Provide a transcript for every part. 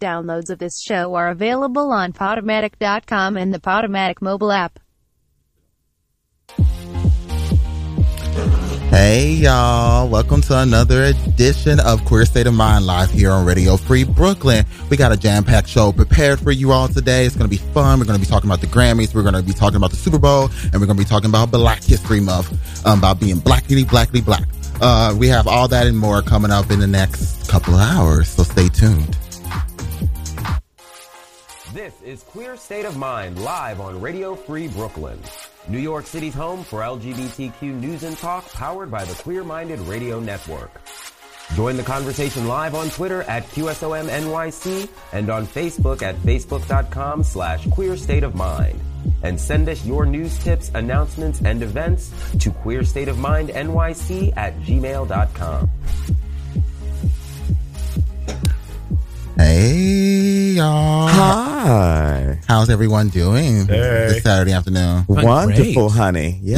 Downloads of this show are available on Podomatic.com and the Podomatic mobile app. Hey y'all, welcome to another edition of Queer State of Mind live here on Radio Free Brooklyn. We got a jam-packed show prepared for you all today. It's going to be fun. We're going to be talking about the Grammys. We're going to be talking about the Super Bowl and we're going to be talking about Black History Month, um, about being blackity, blackity, black. Uh, we have all that and more coming up in the next couple of hours, so stay tuned. This is Queer State of Mind live on Radio Free Brooklyn. New York City's home for LGBTQ news and talk powered by the Queer Minded Radio Network. Join the conversation live on Twitter at QSOMNYC and on Facebook at facebook.com slash queer state of mind. And send us your news tips, announcements, and events to queerstateofmindnyc at gmail.com. Hey y'all. Hi. How's everyone doing this Saturday afternoon? Wonderful, honey. Yeah.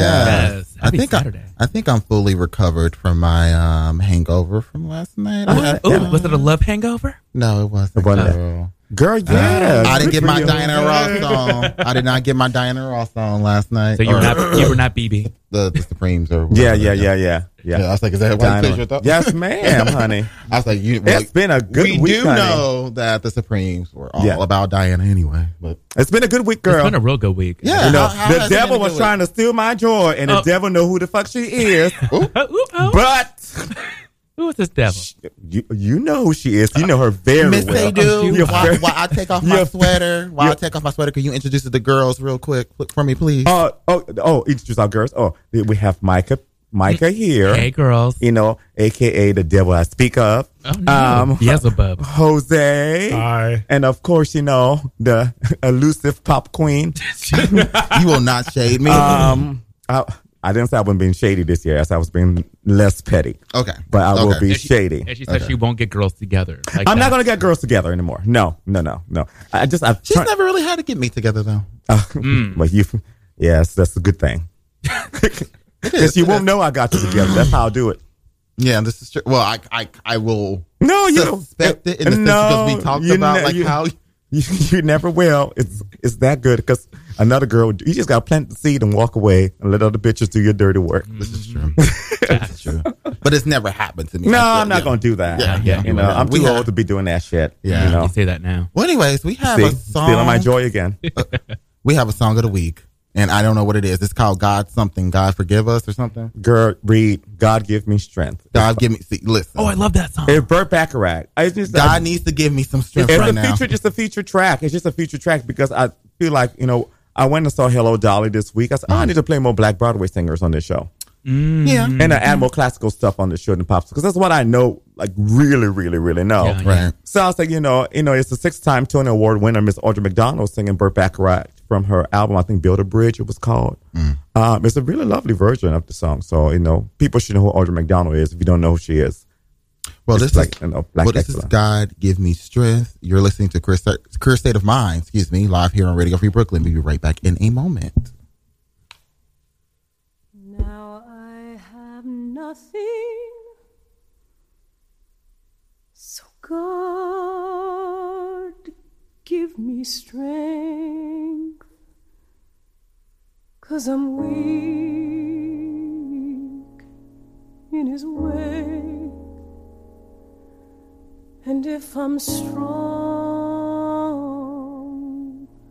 Yes. I think I, Saturday. I think I'm fully recovered from my um, hangover from last night. I- Oh, was it a love hangover? No, it wasn't. It wasn't. Girl. Girl, yeah. I didn't get my you. Diana Ross on. I did not get my Diana Ross on last night. So you were Or not you were not BB. the, the Supremes or Yeah, whatever yeah, they're yeah, yeah. Yeah. Yeah, I was like, is that what Diana- you thought? Yes, ma'am, honey. I was like, you. It's like, been a good week. we week, do honey. know that the Supremes were all Yeah. about Diana anyway, but It's been a good week, girl. It's been a real good week. yeah, you know, how- how the devil was good trying to steal my joy, and the Oh. devil know who the fuck she is. Ooh, oh. but Who is this devil? you you know who she is. You know her very Miss well. Seydoux, You're while, while I take off my sweater, while I take off my sweater, can you introduce the girls real quick for me, please? Oh, oh, oh, introduce our girls. Oh, we have Micah, Micah here. Hey, girls. You know, AKA the devil I speak of. Oh, no. Um, Beelzebub. Jose. Hi. And of course, you know, the elusive pop queen. you will not shade me. Um, I, I didn't say I wasn't being shady this year. I said I was being less petty. okay, But I will be And she- shady. And she said she won't get girls together. Like I'm that. not going to get girls together anymore. No, no, no, no. I just, I've She's tried. never really had to get me together though. Uh, mm. but you, yes, that's a good thing. Because you won't know I got you together. That's how I'll do it. Yeah, this is true. Well, I, I, I will No, you don't. suspect it in the sense No, because we talked you about ne- like you- how. You, you never will. It's it's that good because another girl, you just got to plant the seed and walk away and let other bitches do your dirty work. This is true. this is true. But it's never happened to me. No, That's I'm not yeah. going to do that. Yeah, yeah, you know. I'm We too have- old to be doing that shit. Yeah. you know. You say that now. Well, anyways, we have See, a song. stealing my joy again. Uh, we have a song of the week, and I don't know what it is. It's called "God Something." God forgive us or something. Girl, read God give me strength. God give me. See, listen. Oh, I love that song. It's Burt Bacharach. I just God I, needs to give me some strength it's right a now. feature, just a feature track. It's just a feature track because I feel like you know I went and saw Hello Dolly this week. I said, oh, I need to play more Black Broadway singers on this show. Mm. Yeah. and I add more classical stuff on the show than pops because that's what I know, like really, really, really know. Yeah, yeah. Right. So I was like, you know, you know, it's a six-time Tony Award winner, Miss Audra McDonald, singing Burt Bacharach from her album, I think "Build a Bridge" it was called. Um, it's a really lovely version of the song. So you know, people should know who Audra McDonald is if you don't know who she is. Well, It's this like, is you know, Black well, this is. God give me strength. You're listening to Career State, Career State of Mind. Excuse me, live here on Radio Free Brooklyn. We'll be right back in a moment. Now I have nothing. So God, give me strength. Cause I'm weak in His way. And if I'm strong,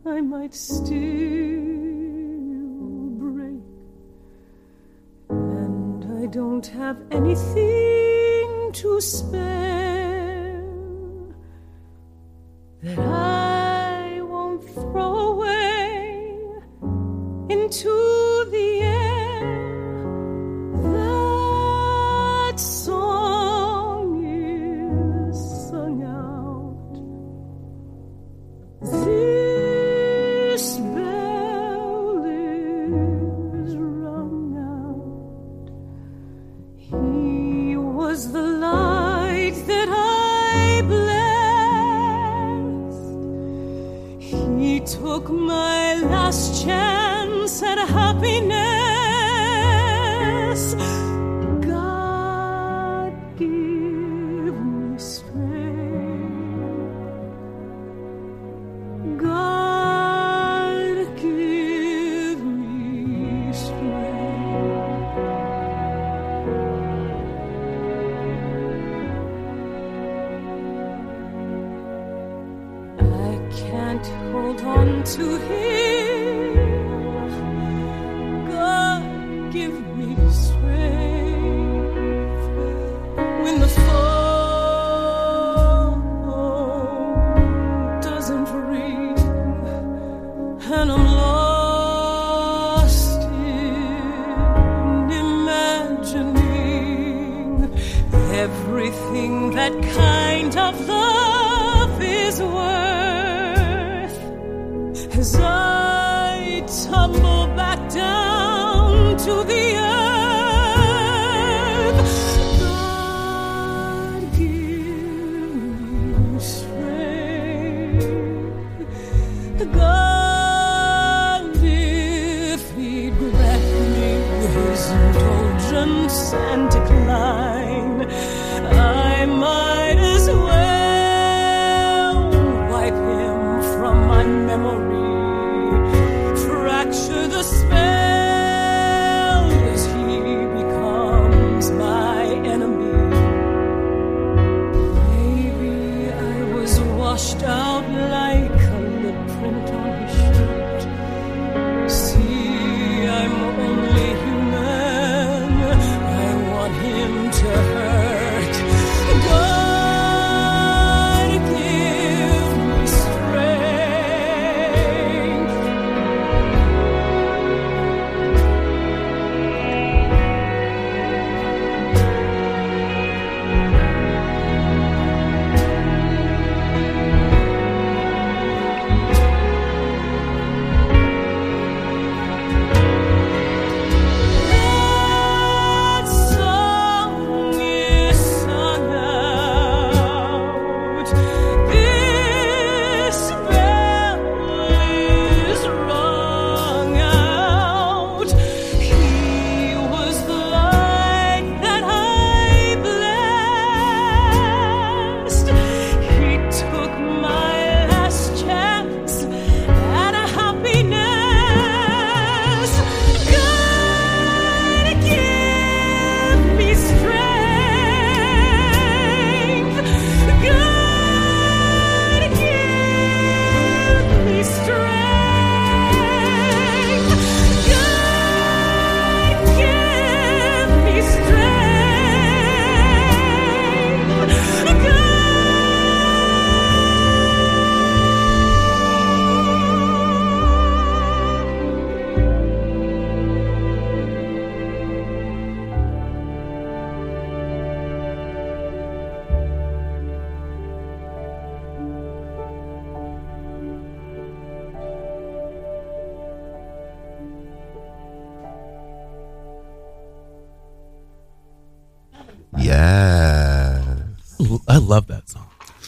I might still break. And I don't have anything to spare that I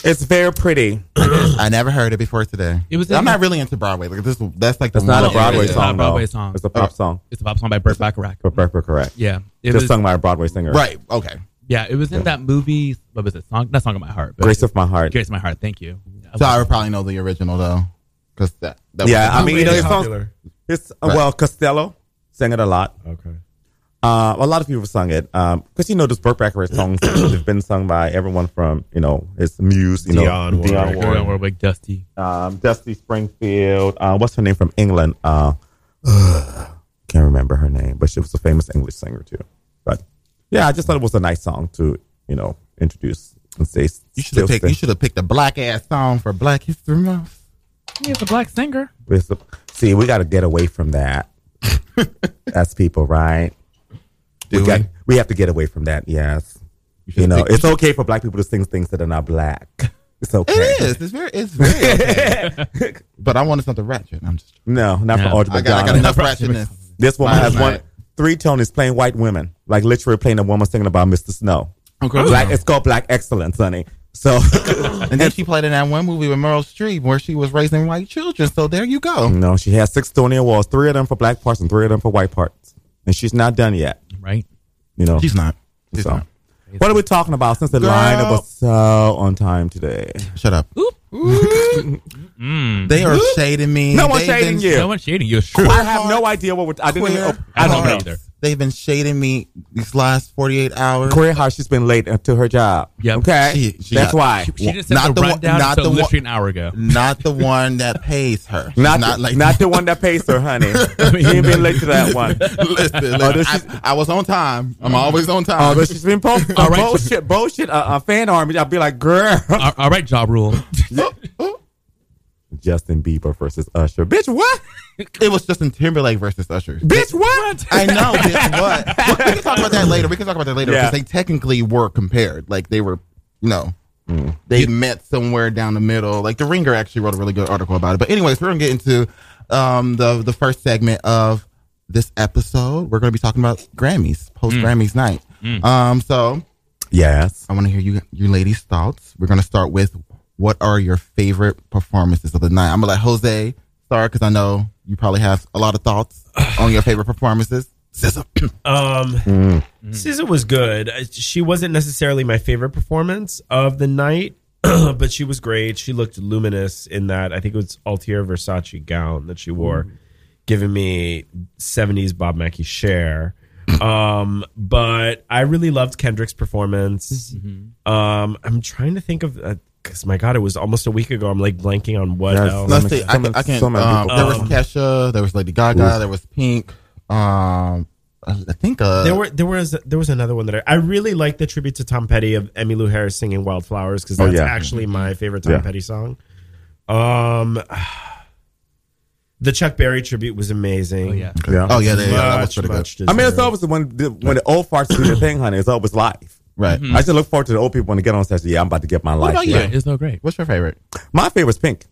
It's very pretty. I never heard it before today. It was I'm in- not really into Broadway. Like this, that's like the It's not one a Broadway area. It's not a song. Broadway though. song. It's a pop song. It's a pop song by Burt Bacharach. But Burt correct. Yeah, it Just was. sung by a Broadway singer. Right. Okay. Yeah, it was in that movie. What was it? Song? Not song of my heart. But Grace of my heart. Grace of my heart. Thank you. So I would probably know the original though, because that, that Yeah, I mean, you know, It's it's songs. popular. It's uh, well, Costello sang it a lot. Okay. Uh, a lot of people have sung it because you know those Burt Bacharach songs have been sung by everyone from you know his muse, you know, Dionne Warwick. Dionne Warwick. Warwick, Warwick, Dusty. um, Dusty Springfield. Uh, what's her name from England? Uh, can't remember her name, but she was a famous English singer too. But yeah, I just thought it was a nice song to you know introduce and say. You should have still picked. stay- You should have picked a black ass song for Black History Month. He's a black singer. A- See, we got to get away from that. That's people, right? Do we, got, we? we have to get away from that. Yes, should you know, pick- it's okay for black people to sing things that are not black. It's okay. It is. It's very. It's very. Okay. but I wanted something ratchet. I'm just. No, not No. for Audra I got. I got enough ratchetness. This woman last has one three Tonys playing white women, like literally playing a woman singing about Mr. Snow. Oh, okay. Black, it's called Black Excellence, honey. So, And then she played in that one movie with Meryl Streep where she was raising white children. So there you go. no, she has six Tony Awards, three of them for black parts and three of them for white parts, and she's not done yet. Right. You know, She's not. She's so. not. What are we talking about? Since the Girl. lineup was so on time today. Shut up. Mm. They are shading me. No one's They've shading been- you. No one's shading you. It's true. I have no idea what we're. I didn't. Queer Even, I don't know hearts. either. they've been shading me these last 48 hours. Corey Hart, she's been late to her job. Yep. Okay. She- she That's got- why. She just sent Not the, the one- rundown not until the one- literally an hour ago. Not the one that pays her. She's Not, not the, like not the one that pays her, honey. she ain't been late to that one. listen, listen, Oh, this I, I was on time. I'm always on time. Oh, but she's been posting All right. bullshit, bullshit, uh, uh, fan army. I'll be like, girl. all, all right, job rule. Justin Bieber versus Usher. Bitch, what? it was Justin Timberlake versus Usher. Bitch, what? I know, bitch. What? Well, we can talk about that later. We can talk about that later Yeah. because they technically were compared. Like they were, you know, they met somewhere down the middle. Like the Ringer actually wrote a really good article about it. But anyways, we're gonna get into um, the the first segment of this episode. We're gonna be talking about Grammys post Grammys night. Um, so Yes. I want to hear you you ladies' thoughts. We're gonna start with what are your favorite performances of the night. I'm gonna let Jose start because I know you probably have a lot of thoughts on your favorite performances. SZA. Um, SZA was good. Uh, She wasn't necessarily my favorite performance of the night, but she was great. She looked luminous in that. I think it was Atelier Versace gown that she wore, giving me '70s Bob Mackie Cher. Um, but I really loved Kendrick's performance. Um, I'm trying to think of because my God, it was almost a week ago. I'm like blanking on what Yes. else. Let's many- see. I can. many- I can so many um, there was Um, Kesha. There was Lady Gaga. There was Pink. Um, I think. Uh, There were there was there was another one that I, I really like the tribute to Tom Petty of Emmylou Harris singing Wildflowers because Oh, that's yeah. actually my favorite Tom Yeah. Petty song. Um, the Chuck Berry tribute was amazing. Oh yeah. Yeah. Oh yeah, yeah, yeah, that was much pretty good. much. I mean, it's deserved. always when the, when the old farts do the thing, honey. It's always live. Right. I just look forward to the old people when they get on stage. Yeah, I'm about to get my life. about here. you? It's so great. What's your favorite? My favorite's Pink.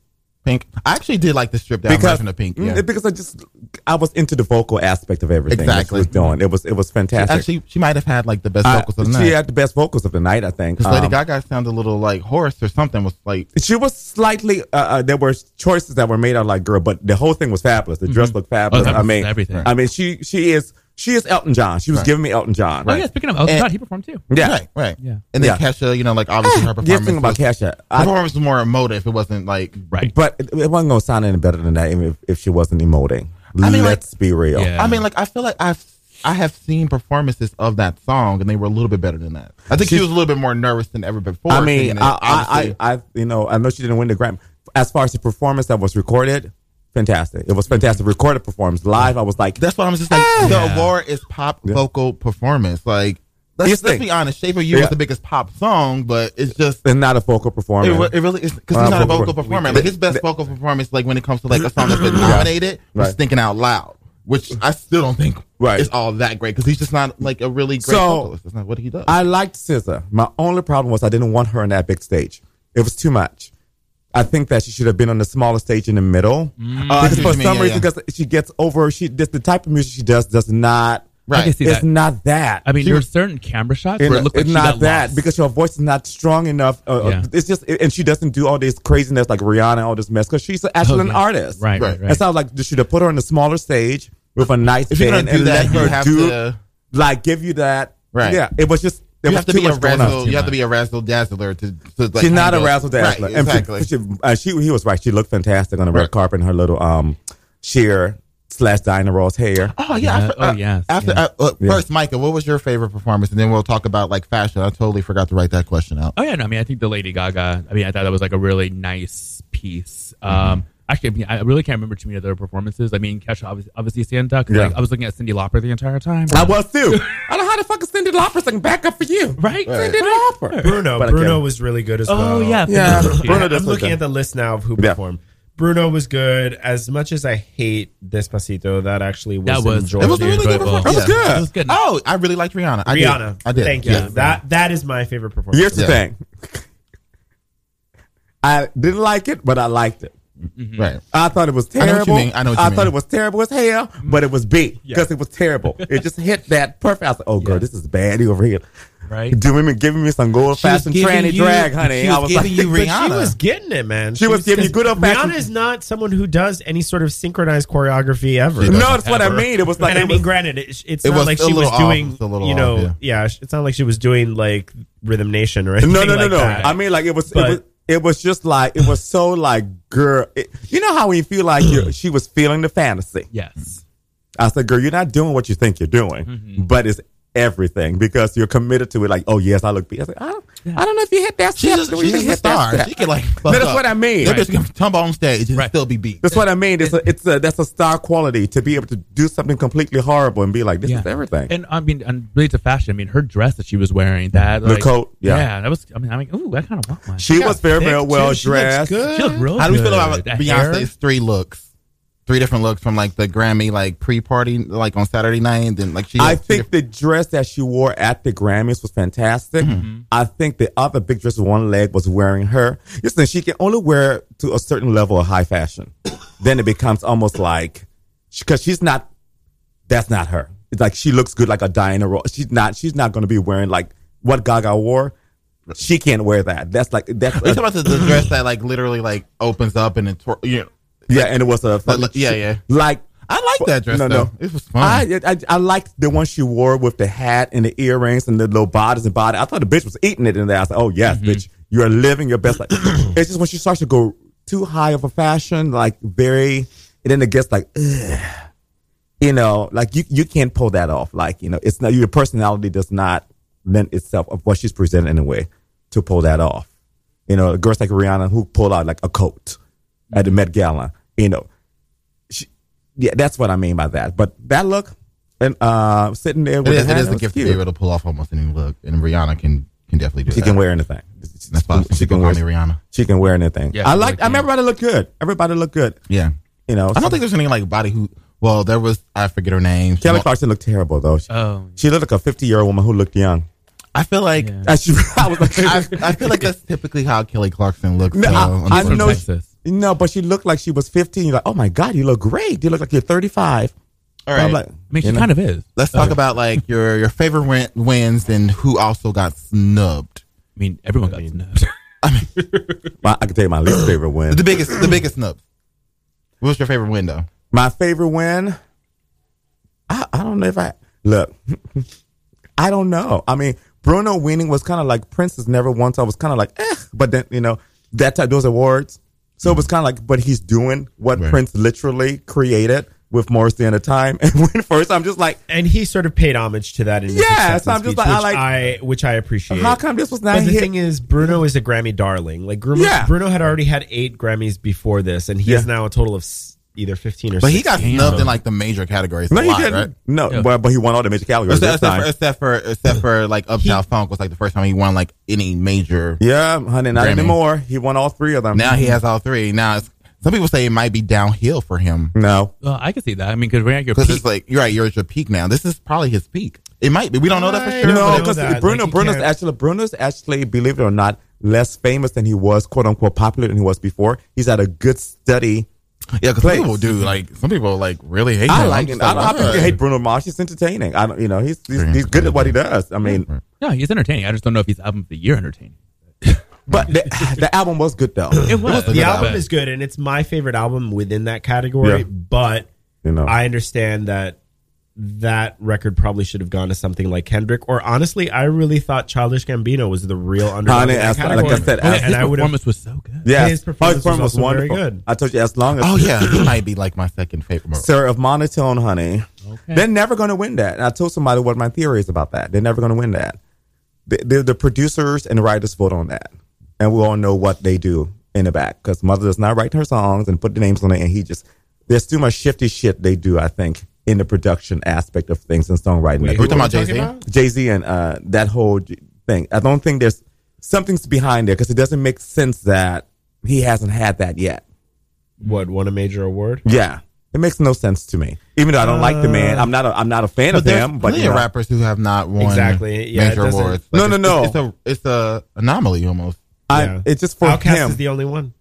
Pink. I actually did like the stripped down because version of Pink. Yeah. Mm, because I just I was into the vocal aspect of everything that she Exactly. was doing. It was it was fantastic. Actually, she might have had like the best I- vocals of the she night. She had the best vocals of the night, I think. Because Lady Um, Gaga sounded a little like hoarse or something. Was like She was slightly. Uh, uh, there were choices that were made out like girl, but the whole thing was fabulous. The dress looked fabulous. Oh, I mean, everything. I mean, she she is she is Elton John. She was giving me Elton John. Oh yeah. Speaking of Elton And- John, he performed too. Yeah. right, right. Yeah. And then Yeah. Kesha, you know, like obviously ah, her Yeah, performance. thing about was, Kesha, her I, performance was more emotive. It wasn't like Right. but it, it wasn't gonna sound any better than that if, if she wasn't emoting. I mean, Let's be real. Yeah. I mean, like I feel like I've I have seen performances of that song, and they were a little bit better than that. I think she She's- was a little bit more nervous than ever before. I mean, I, I. I, I, you know, I know she didn't win the Grammy. As far as the performance that was recorded, fantastic. It was fantastic. Recorded performance live. I was like, that's what I'm just like. Ah! The Yeah. award is pop Yeah. vocal performance. Like let's, let's be honest, "Shape of You" Yeah. was the biggest pop song, but it's just. it's not a vocal It, performance. re- it really is because he's not a vocal- vocal performer. Like his best vocal performance, like when it comes to like a song that's been nominated, was Right. "Thinking Out Loud," which I still don't think Right. is all that great because he's just not like a really great So, vocalist. That's not what he does. I liked SZA. My only problem was I didn't want her on that big stage. It was too much. I think that she should have been on the smaller stage in the middle. I because for what you mean. some Yeah, reason, yeah. because she gets over, she this, the type of music she does does not. Right. I can see It's that. not that. I mean, She there were was- certain camera shots it's where it looked like it's she not got that lost. because her voice is not strong enough. Uh, uh, Yeah. It's just, and she doesn't do all this craziness like Rihanna, and all this mess because she's actually Oh, an yeah. artist. Right, Right. right, right. It sounds like they should have put her on a smaller stage with a nice if you're band do and that, let you her have do to. like give you that. Right. Yeah. It was just there You have to be a much razzle. You have to be a razzle dazzler to. to like, She's not a handle- razzle dazzler. Right, And exactly. she, uh, she, he was right. She looked fantastic on the red Right. carpet in her little um sheer slash Diana Ross hair. Oh yeah. I Yeah. for- Oh, uh, yes. After Yeah. uh, uh, Yeah. first, Micah, what was your favorite performance, and then we'll talk about like fashion. I totally forgot to write that question out. Oh yeah, no, I mean, I think the Lady Gaga. I mean, I thought that was like a really nice piece. Um, actually, I, mean, I really can't remember too many other performances. I mean, Kesha obviously, obviously stand up. Yeah. Like, I was looking at Cyndi Lauper the entire time. I was too. I don't know how the fuck is Cyndi Lauper singing back up for you. right, Cyndi Lauper. Bruno. But Bruno was really good as Oh well. yeah, Yeah. Bruno. Bruno I'm looking good. at the list now of who Yeah. performed. Bruno was good. As much as I hate Despacito, that actually was That was enjoyable. It was really good enjoyable. performance. It was good. It was good. Oh, I really liked Rihanna. I Rihanna. Did. I did. Thank you. Yeah. That that is my favorite performance. Here's the Yeah. thing. I didn't like it, but I liked it. Mm-hmm. Right. I thought it was know what you terrible. mean. I know what you mean. thought it was terrible as hell, but it was B because it was terrible. It just hit that perfect. I was like, "Oh, girl, this is bad over here." Right. Doing me, giving me some good old She was fashioned tranny you- drag, honey. she I was was giving like, you But Rihanna. she was getting it, man. She was giving you good old-fashioned- Rihanna is not someone who does any sort of synchronized choreography ever. She no, doesn't that's what I mean. It was like and I mean, was- granted, it, it's It not like she was off. doing, It's little you know, off, yeah. it's not like she was doing like Rhythm Nation or anything no, no, no, like no. that. I mean, like it was, But- it was, it was just like it was so like, girl. It, you know how when you feel like you she was feeling the fantasy. Yes. I said, girl, you're not doing what you think you're doing, Mm-hmm. but it's everything because you're committed to it. Like, oh yes, I look. be-" I said, I don't, I don't know if you hit that. She's step just, the she's a hit star. step. She can like. No, that's what I mean. That bitch can tumble on stage and Right. still be beat. That's what I mean. It's a, it's a, that's a star quality to be able to do something completely horrible and be like, this is everything. And I mean, and really to fashion. I mean, her dress that she was wearing, that The like, coat, yeah. that was. I mean, I mean, like, ooh, I kind of want one. she was very, very well too. She looks dressed. good. She looked real. How do we feel about That Beyonce's hair. three looks? Three different looks from like the Grammy like pre-party like on Saturday night, and then like she. I had two think the dress that she wore at the Grammys was fantastic. Mm-hmm. I think the other big dress with one leg was wearing her. Listen, she can only wear to a certain level of high fashion. then it becomes almost like because she's not. That's not her. It's like she looks good like a Diana Ross. She's not. She's not going to be wearing like what Gaga wore. She can't wear that. That's like that's Are you talking about the, the dress that like literally like opens up and it's you know, yeah, and it was a Like, yeah, yeah. like I like that dress No, though. no. It was fun. I, I I liked the one she wore with the hat and the earrings and the little bodies and body. I thought the bitch was eating it in there. I was like, oh yes, mm-hmm. bitch, you are living your best life. it's just when she starts to go too high of a fashion, like very, and then it gets like, ugh, you know, like you you can't pull that off. Like you know, it's not your personality does not lend itself of what she's presenting in a way to pull that off. You know, girls like Rihanna who pull out like a coat at the Met Gala. You know, she, yeah, that's what I mean by that. But that look and uh sitting there it with is, the it hat, is a was gift to cute. be able to pull off almost any look, and Rihanna can can definitely do that. She that. can wear anything. That's why some she people can wear me Rihanna. She can wear anything. Yeah, I like. I mean, everybody look good. Everybody look good. Yeah, You know, I don't think there's any like body who. Well, there was I forget her name. Kelly won't- Clarkson looked terrible though. She, Oh, she looked like a fifty year old woman who looked young. I feel like Yeah. And she, I was like, I, I feel like that's typically how Kelly Clarkson looks. No, I- on I know- Texas. No, but she looked like she was fifteen. You're like, oh my god, you look great. You look like you're thirty five. All I'm like, I mean, she know? kind of is. let's talk about like your your favorite wins and who also got snubbed. I mean, everyone got snubbed. I mean, my, I can tell you my least favorite win. The biggest, the biggest snubs. What was your favorite win though? My favorite win. I, I don't know if I look. I don't know. I mean, Bruno winning was kind of like Prince has never once. I was kind of like, eh. But then you know that type those awards, so it was kind of like, but he's doing what Right. Prince literally created with Morris Day and the Time, and when first I'm just like, and he sort of paid homage to that in his Yeah, so I'm just speech, like, I like- I which I appreciate. how come this was not But the hit? thing is, Bruno is a Grammy darling. Like Bruno, Yeah. Bruno had already had eight Grammys before this, and he Yeah. has now a total of s- either fifteen or. But he got 16. snubbed in like the major categories. no, a he lot, didn't. Right? No, Yeah. but, but he won all the major categories Except, this except, for, time. except for except for like Uptown Funk was like the first time he won like any major. yeah, honey, not Grammy. anymore. He won all three of them. Now he has all three. Now it's, some people say it might be downhill for him no. well, I can see that. I mean, because we're at your because peak. it's like you're right. You're at your peak now. This is probably his peak. It might be. We don't know that for I sure. don't No, know because that. Bruno, Like, you Bruno's can't- actually Bruno's actually, believe it or not, less famous than he was, quote unquote, popular than he was before. He's at a good steady. Yeah, because place. people do like some people like really hate I him. like I'm it. I don't know how hate Bruno Mars. He's entertaining. I don't, you know, he's he's, he's good at what he does. I mean, yeah, he's entertaining. I just don't know if he's album of the year entertaining. but the, the album was good though. It was. a The album album. is good, and it's my favorite album within that category. Yeah. But You know, I understand that that record probably should have gone to something like Kendrick. Or honestly, I really thought Childish Gambino was the real underdog. Honey, as- like I category. said, yeah, as- his and I would have. performance was so good. yes, his performance was was also very wonderful. good. I told you as long as Oh yeah, he might be like my second favorite. Sir of Monotone, honey. Okay. They're never going to win that. And I told somebody what my theory is about that. They're never going to win that. The, the, the producers and the writers vote on that. And we all know what they do in the back because Mother does not write her songs and put the names on it. And he just, there's too much shifty shit they do, I think, in the production aspect of things and songwriting. Wait, We're talking about Jay-Z? Jay Z and uh, that whole thing. I don't think there's something's behind there because it doesn't make sense that he hasn't had that yet. What won a major award? Yeah. It makes no sense to me. Even though I don't like the man, I'm not a, I'm not a fan But of them. him. But plenty you know, of rappers who have not won Exactly. Yeah, major doesn't- awards. No, no, no. It's, a it's a anomaly almost. I, Yeah. it's just for Outkast him. is the only one.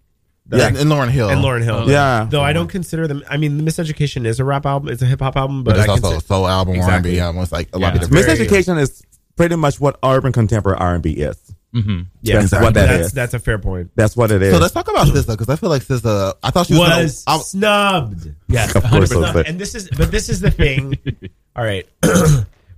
Yeah, and Lauryn Hill And Lauryn Hill. Yeah. Though I don't consider them. I mean, the Miseducation is a rap album. It's a hip hop album, but, but it's I also consider, a soul album, Exactly. R&B album. It's like a lot of different. Very- Miseducation is pretty much what urban contemporary R&B is. Mm-hmm. yeah, That's what that that's, is. That's a fair point. That's what it is. So let's talk about SZA because I feel like SZA. I thought she was, Was gonna, I, snubbed. Yes, Of course 100%. so. and this is but this is the thing all right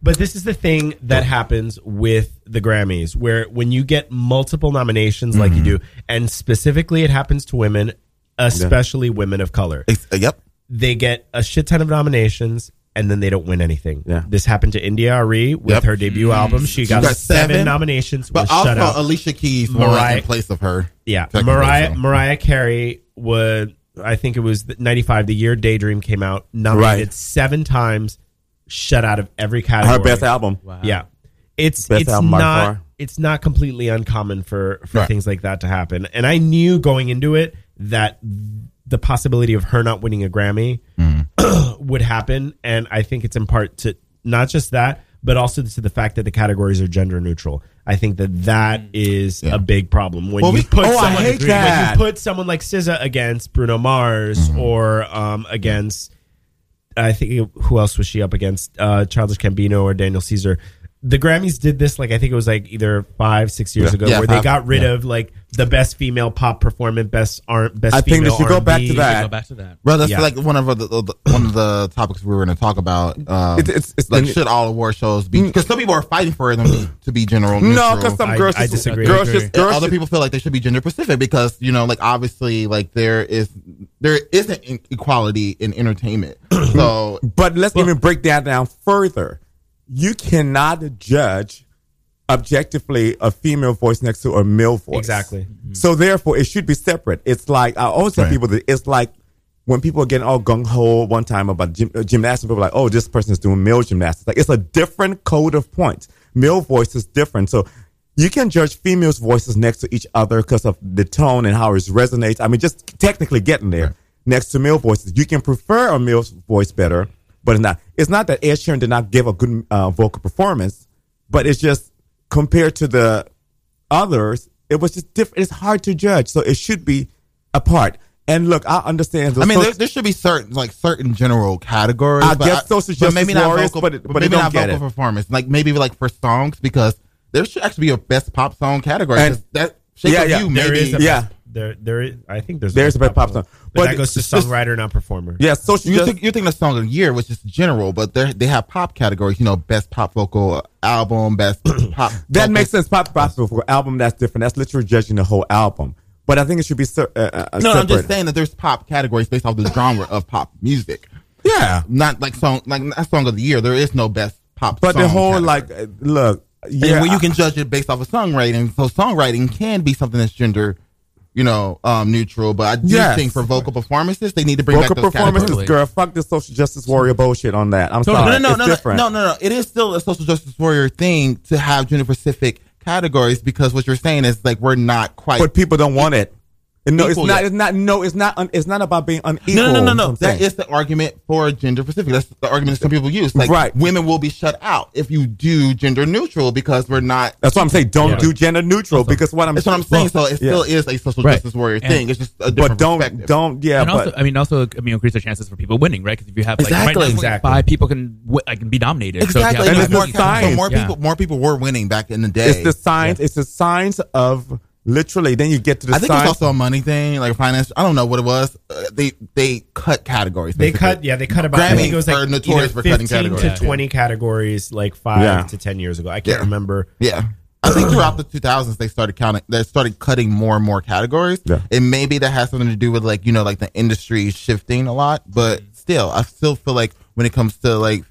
but this is the thing that happens with the grammys where when you get multiple nominations like you do and specifically it happens to women especially women of color it's, uh, yep. they get a shit ton of nominations and then they don't win anything. Yeah. This happened to India.Arie with Yep. her debut album. She got, got seven, seven, nominations, But was also shut out. Alicia Keys Mariah- in place of her. Yeah, Technically, Mariah so. Mariah Carey would I think it was '95, the year Daydream came out, nominated Right. seven times, shut out of every category. Her best album. Wow. Yeah, it's Best it's album not it's not completely uncommon for for Right. things like that to happen. And I knew going into it that the possibility of her not winning a Grammy Mm-hmm. would happen, and I think it's in part to not just that, but also to the fact that the categories are gender neutral. I think that that is Yeah. a big problem when Well, you we- put oh, I someone hate when you put someone like SZA against Bruno Mars Mm-hmm. or um, against I think who else was she up against? Uh, Childish Gambino or Daniel Caesar. The Grammys did this like I think it was like either five, six years Yeah. ago, Yeah, where they got rid yeah. of like the best female pop performance, best R, best. I think they female should go back R&B. to that. Go back to that. Well, that's Yeah. like one of the, the one of the topics we were going to talk about. Um, It's- it's- it's like should all award shows be because some people are fighting for them to, to be general. No, neutral. because some girls I just, disagree. Girls I just girls other just- people feel like they should be gender specific because you know, like obviously, like there is there isn't in- equality in entertainment. so But let's even break that down further. You cannot judge objectively a female voice next to a male voice. Exactly. So therefore, it should be separate. It's like I always tell Right. people that it's like when people are getting all gung ho one time about gym, uh, gymnastics. People are like, oh, this person is doing male gymnastics. Like it's a different code of points. Male voice is different. So you can judge females' voices next to each other because of the tone and how it resonates. I mean, just technically getting there next to male voices. You can prefer a male's voice better, but it's not. It's not that Ed Sheeran did not give a good uh, vocal performance, but it's just compared to the others, it was just different. It's hard to judge, so it should be apart. And look, I understand. I mean, so- there, there should be certain like certain general categories. I but guess social but maybe not warriors, vocal, but it- but, but maybe don't vocal it. performance. Like maybe like for songs because there should actually be a best pop song category. And- 'cause that Shape Yeah, of yeah. You maybe is a Yeah. Best, there there is I think there's There's a best pop song. but, But that goes to it's just- songwriter, not performer. yeah, social You're, justice. think, you're thinking of song of the year, which is general, but they they have pop categories. You know, best pop vocal album, best pop. That vocal- makes sense. Pop gospel for album that's different. That's literally judging the whole album. But I think it should be se- uh, uh, No, separate. I'm just saying that there's pop categories based off the genre of pop music. Yeah, Not like song like not song of the year. There is no best pop. but the whole category. like, uh, look, and yeah, where you can judge it based off of songwriting. So songwriting can be something that's gender, you know, um, neutral. But I do Yes. think for vocal performances, they need to bring vocal back those performances, categories. girl. Fuck this social justice warrior bullshit on that. I'm Totally. sorry, No, no, it's no, no, different. no, no, no. It is still a social justice warrior thing to have gender specific categories because what you're saying is like we're not quite. but people don't want it. And no, it's not. yet. It's not. No, it's not. Un, it's not about being unequal. no, no, no, no, I'm no. That saying. is the argument for gender specific. That's the argument that some people use. Like, Right. women will be shut out if you do gender neutral because we're not. That's what I'm saying. Don't Yeah. do gender neutral because what I'm. That's what I'm saying. So it Yeah. still is a social Right. justice warrior And- thing. It's just a different but don't perspective. don't yeah. and but also, I mean, also, I mean, increase the chances for people winning, right? Because if you have like Exactly. right now, Exactly. five people can w- like can be nominated. So if Exactly. And it's more, science. so more Yeah. people, more people were winning back in the day. it's the signs. It's the signs of literally. Then you get to the I think signs. it's also a money thing, like finance. I don't know what it was. Uh, they they cut categories. They basically. cut, yeah, they cut about. I think it was like notorious for cutting 15 categories. to twenty categories, like five Yeah. to ten years ago. I can't Yeah. remember. Yeah. I think throughout the 2000s they started counting. They started cutting more and more categories, Yeah. and maybe that has something to do with like you know like the industry shifting a lot. But still, I still feel like when it comes to like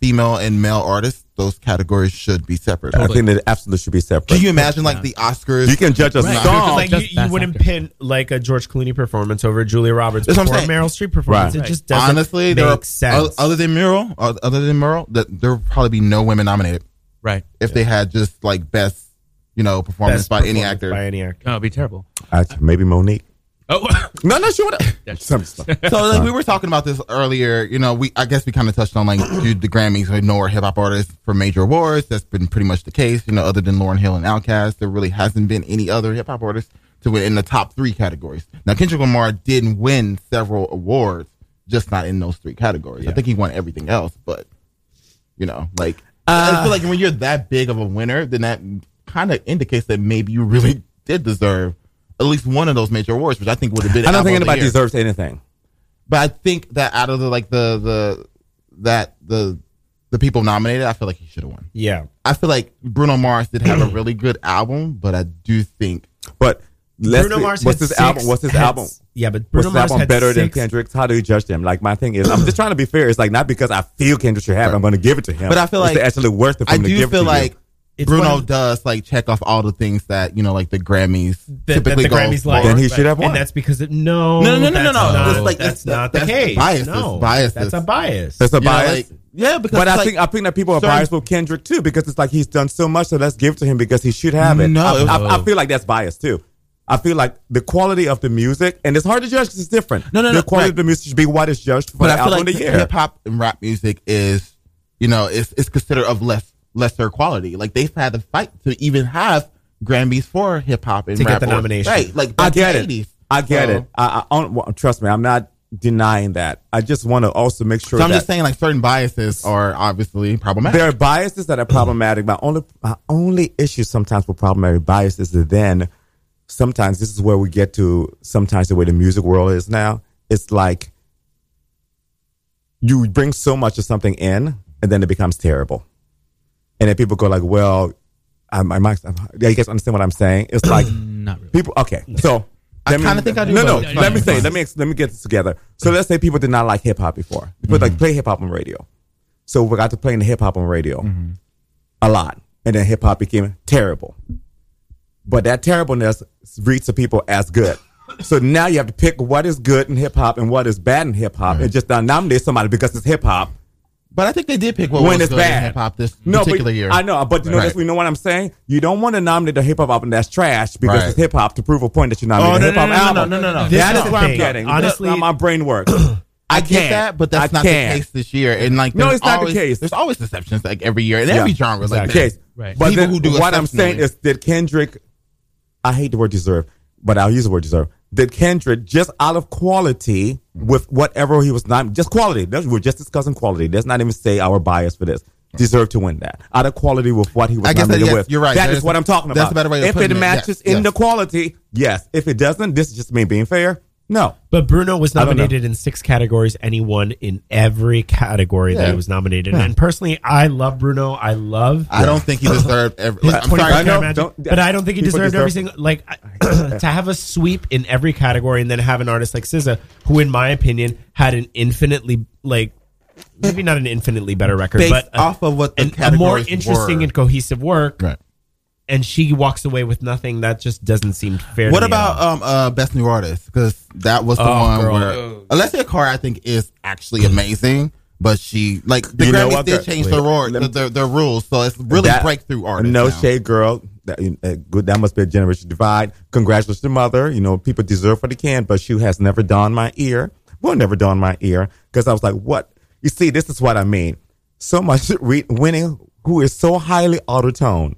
female and male artists, those categories should be separate. I think that it absolutely should be separate. Can you imagine like the Oscars? You can judge a Right. Because, song. like just you, you best wouldn't actor. pin like a George Clooney performance over Julia Roberts That's what before I'm a saying. Meryl Streep performance. Right. It just doesn't Honestly, make there are, sense. other than Meryl, other than Meryl, that there will probably be no women nominated right? if they had just like best, you know, performance Best by any performance actor. by any actor. No, it'd be terrible. I- maybe Mo'Nique. Oh, No, no, she would. That's- Some stuff. So like we were talking about this earlier, you know, we I guess we kind of touched on like do the Grammys ignore hip hop artists for major awards. That's been pretty much the case, you know, other than Lauryn Hill and Outkast, there really hasn't been any other hip hop artists to win in the top three categories. Now Kendrick Lamar did win several awards, just not in those three categories. I think he won everything else, but you know, like uh, I feel like when you're that big of a winner, then that kind of indicates that maybe you really did deserve at least one of those major awards, which I think would have been. I don't album think of anybody deserves anything. But I think that out of the like the the that the the people nominated, I feel like he should have won. Yeah. I feel like Bruno Mars did have a really good album, but I do think But let's Bruno see, Mars what's had his six- album? What's his had- album? Yeah, but Bruno What's Mars album had better than Kendrick's? How do you judge them? Like my thing is, I'm just trying to be fair. It's like not because I feel Kendrick should have, it, I'm going to give it to him. But I feel like It's actually worth it for I him to do give it feel like. you. Like It's Bruno of- does like check off all the things that you know, like the Grammys that, that the go Grammys like. Then he should have won. And that's because it, no, No, no, no, no, that's no. Not, It's like- that's that's- not the that's case. biases, no, biases. That's a bias. That's a You know, bias. like- yeah, because but I like, think I think that people are certain- biased with Kendrick too because it's like he's done so much, so let's give to him because he should have it. No, I, I, I feel like that's biased too. I feel like the quality of the music, and it's hard to judge because it's different. No, no, no. the quality right. of the music should be what is judged for but the I feel album like of the year. hip hop and rap music is, you know, it's it's considered of less lesser quality. Like they've had to fight to even have Grammys for hip hop and To get the or- nomination. right? Like I get the it. 80s. I get So- it. I, I, don't- trust me. I'm not denying that. I just want to also make sure So I'm just saying, like certain biases are obviously problematic. there are biases that are problematic. My only my only issue sometimes with problematic biases is then sometimes this is where we get to sometimes the way the music world is now. It's like you bring so much of something in and then it becomes terrible. And then people go like, well, I'm, I'm, I'm, yeah, you guys understand what I'm saying? It's like Not really. people. Okay, so I let me- kinda think I do, No, no. but Let me say. Let me let me get this together. So let's say people did not like hip hop before. People like mm-hmm. play hip hop on radio. So we got to playing the hip hop on radio mm-hmm. a lot, and then hip hop became terrible. But that terribleness reached the people as good. So now you have to pick what is good in hip hop and what is bad in hip hop, and just not nominate somebody because it's hip hop but I think they did pick what when was it's good in bad. hip hop this no, particular but, year. I know, but you know, Right. that's, you know what I'm saying. You don't want to nominate a hip hop album that's trash because Right. it's hip hop to prove a point that you nominated Oh, a no, hip hop no, no, no, album. no, no, no, no. This That is is what I'm getting. Honestly- Honestly, how my brain works. I can't. get that, but that's I not can't. the case this year. And like, No, it's not the case. There's always exceptions, like every year in Yeah, every genre. Like exactly. Case. Right. But People then who do what I'm saying is, did Kendrick? I hate the word deserve, but I'll use the word deserve. Did Kendrick just out of quality with whatever he was not just quality? We're just discussing quality. Let's not even say our bias for this. Deserve to win that out of quality with what he was I guess that- yes, with. you're right. That That is is what I'm talking that's about. a better way if it it. matches Yes, in the yes. quality, yes. If it doesn't, this is just me being fair. No. But Bruno was I don't know. nominated in six categories, and he won in every category that Yeah. he was nominated. in. And personally, I love Bruno. I love. I don't think he deserved every. his I'm 25 sorry. I know, carat magic, don't- but I don't think he people deserved every deserve- single like to have a sweep in every category, and then have an artist like SZA, who, in my opinion, had an infinitely like maybe not an infinitely better record, Based but a, off of what the an- a more categories interesting were. and cohesive work. Right. And she walks away with nothing. That just doesn't seem fair. What to about all. um uh best new artist? Because that was the Oh, one girl. where Alessia Cara I think is actually amazing, but she like the You Grammys what, did girl? change Wait, their, ro- let me- their their rules, so it's really That- breakthrough artist. No now. shade, girl. That, uh, good. That must be a generation divide. Congratulations to mother. You know, people deserve what they can, but she has never dawned my ear. Will never dawn my ear because I was like, what? You see, this is what I mean. So much re- winning who is so highly auto tone.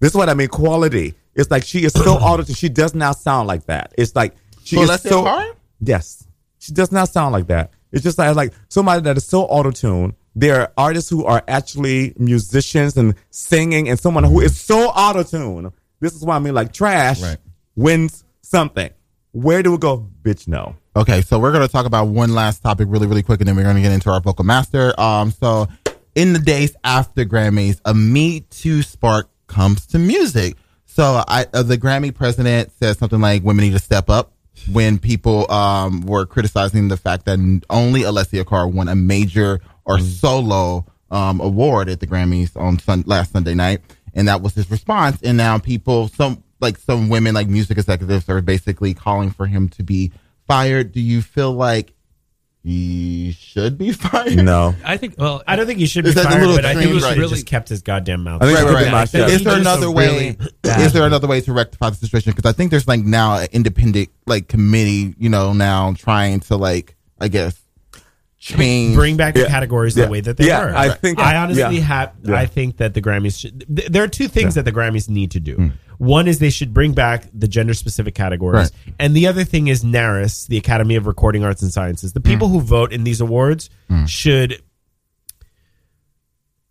This is what I mean. Quality. It's like she is so auto. She does not sound like that. It's like she So is so. Yes, she does not sound like that. It's just like, like somebody that is so auto tune. There are artists who are actually musicians and singing, and someone who is so auto tune. This is why I mean, like trash Right. wins something. Where do we go, bitch? No. Okay, so we're gonna talk about one last topic really, really quick, and then we're gonna get into our vocal master. Um, so in the days after Grammys, a Me Too spark comes to music. So I, uh, the Grammy president said something like, "Women need to step up." When people um were criticizing the fact that only Alessia Cara won a major or solo um award at the Grammys on sun- last Sunday night, and that was his response. And now people, some like some women, like music executives, are basically calling for him to be fired. Do you feel like he should be fired? No. I think. Well, I don't think he should Is be that a fired, little but I think he extreme, should right? have just kept his goddamn mouth. I think Right, she right, right. my I. Is there another way? really Is there one. another way to rectify the situation? Because I think there's like now an independent like committee, you know, now trying to like I guess change. bring back the Yeah. categories Yeah. the way that they Yeah, were. I think- I honestly have. I think that the Grammys. Should, th- there are two things that the Grammys need to do. Hmm. One is they should bring back the gender specific categories, Right. and the other thing is NARAS, the Academy of Recording Arts and Sciences. The people who vote in these awards should.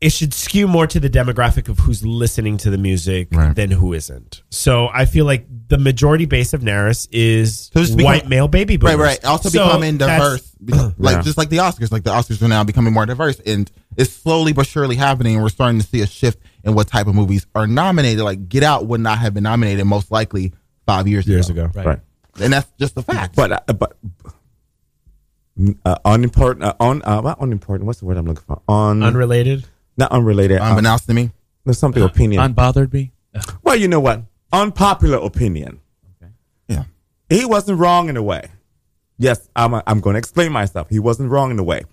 It should skew more to the demographic of who's listening to the music Right. than who isn't. So I feel like the majority base of NARAS is So just white male baby boomers. Right, right. Also So becoming diverse, like Yeah. just like the Oscars. Like the Oscars are now becoming more diverse, and it's slowly but surely happening. And we're starting to see a shift in what type of movies are nominated. Like Get Out would not have been nominated most likely five years, Years ago. ago. Right. And that's just a fact. But uh, but uh, unimportant. Uh, un, uh, not unimportant. What's the word I'm looking for? Un, Unrelated. Not unrelated. Um, to me, there's something opinion. Unbothered me. well, you know what? Unpopular opinion. yeah. He wasn't wrong in a way. Yes, I'm. I'm going to explain myself. He wasn't wrong in a way.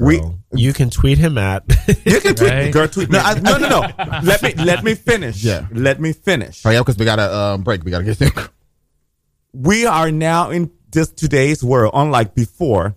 we. Girl, you can tweet him at. You can tweet. Right. Girl, tweet. No, I, no, no, no. let me let me finish. Yeah. Let me finish. Hurry up because we got to um, break. We got to get there. we are now in this today's world, unlike before,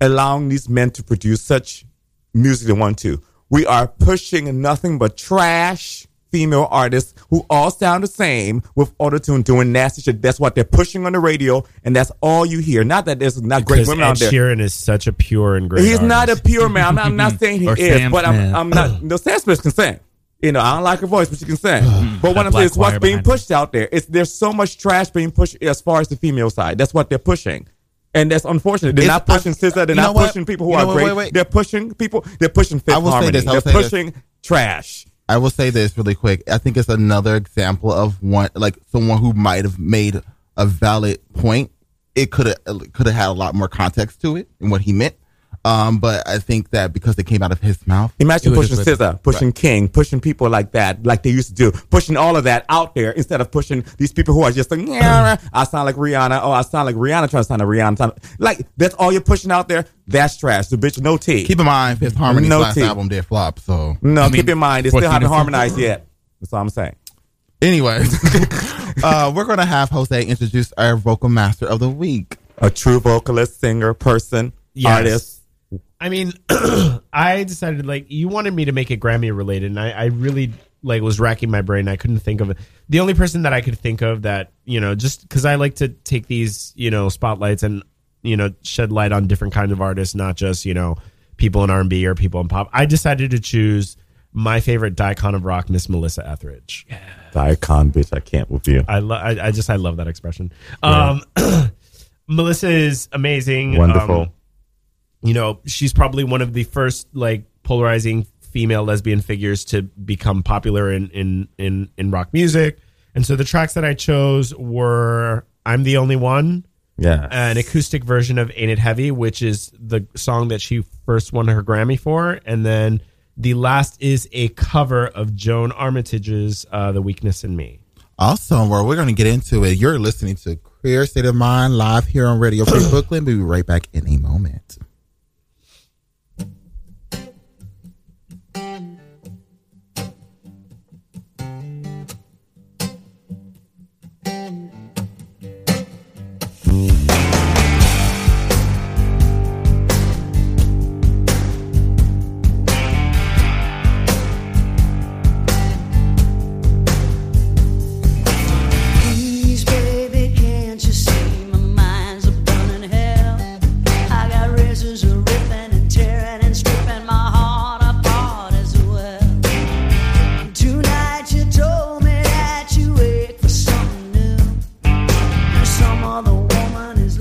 allowing these men to produce such music they want to. We are pushing nothing but trash female artists who all sound the same with autotune doing nasty shit. That's what they're pushing on the radio, and that's all you hear. Not that there's not great Because women Ed out there. Sheeran is such a pure and great. He's not a pure man. I'm not, I'm not saying he is, Sam but I'm, I'm not. No, Sam Smith can sing. You know, I don't like her voice, but she can sing. but what I'm saying is what's being behind pushed out there. It's there's so much trash being pushed as far as the female side. That's what they're pushing. And that's unfortunate. They're It's- not pushing I-. They're not pushing people who You are what? great. Wait, wait. They're pushing people. They're pushing Fifth I will say Harmony. this, I will they're say this. pushing trash. I will say this really quick. I think it's another example of one, like someone who might have made a valid point. It could have could have had a lot more context to it and what he meant. Um, but I think that because it came out of his mouth, Imagine pushing just SZA, pushing King, pushing people like that, like they used to do, pushing all of that out there instead of pushing these people who are just like, yeah, I sound like Rihanna. Oh, I sound like Rihanna trying to sound like Rihanna. Like that's all you're pushing out there. That's trash. The bitch, no tea. keep in mind Fifth Harmony's No last tea. album did flop. So, no, mean, keep in mind, they still haven't harmonized yet. That's all I'm saying. Anyway, uh, we're gonna have Jose introduce our vocal master of the week. A true vocalist, singer, person, Yes. artist. I mean, I decided like you wanted me to make it Grammy related, and I, I really like was racking my brain. I couldn't think of it. The only person that I could think of that you know, just because I like to take these you know spotlights and you know shed light on different kinds of artists, not just you know people in R and B or people in pop. I decided to choose my favorite icon of rock, Miss Melissa Etheridge. The icon, bitch. I can't with you. I, lo- I I just I love that expression. Um, Melissa is amazing. Wonderful. Um, you know, she's probably one of the first like polarizing female lesbian figures to become popular in in in in rock music. And so the tracks that I chose were "I'm the Only One," yeah. an acoustic version of "Ain't It Heavy," which is the song that she first won her Grammy for, and then the last is a cover of Joan Armatrading's uh, "The Weakness in Me." Awesome. Well, we're gonna get into it. You're listening to Queer State of Mind live here on Radio Free Brooklyn. We'll be right back in a moment. The woman is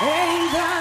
Ain't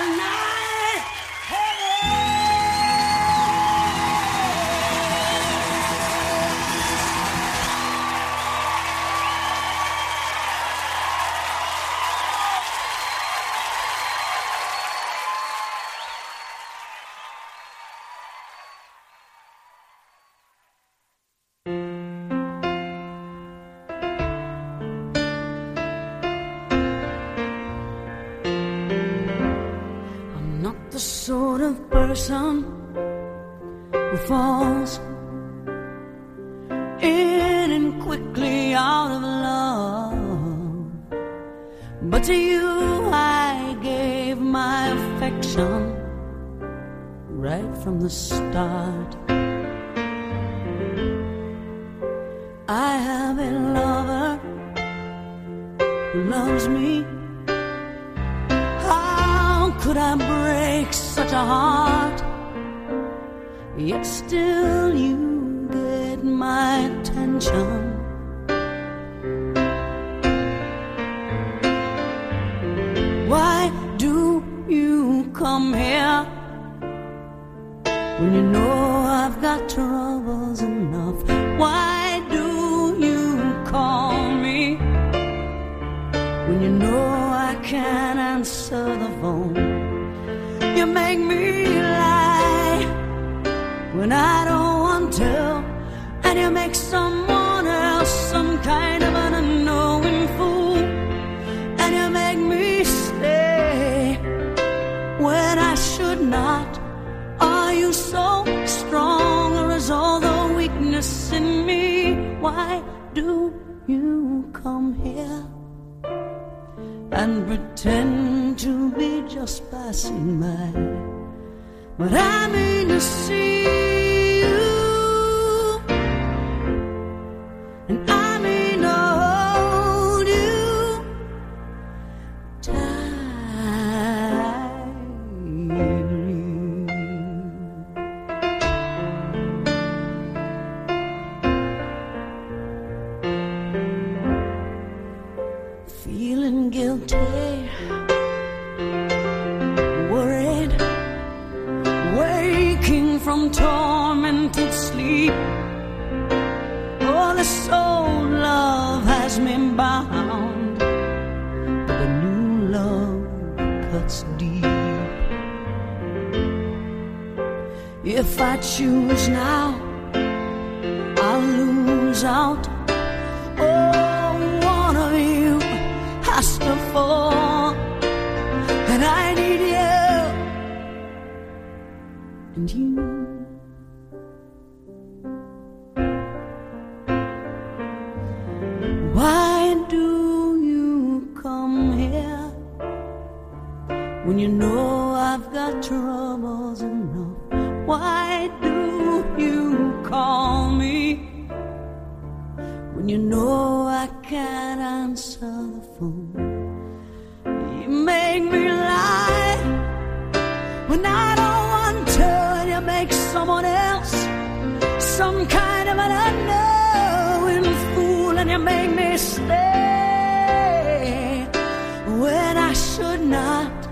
not.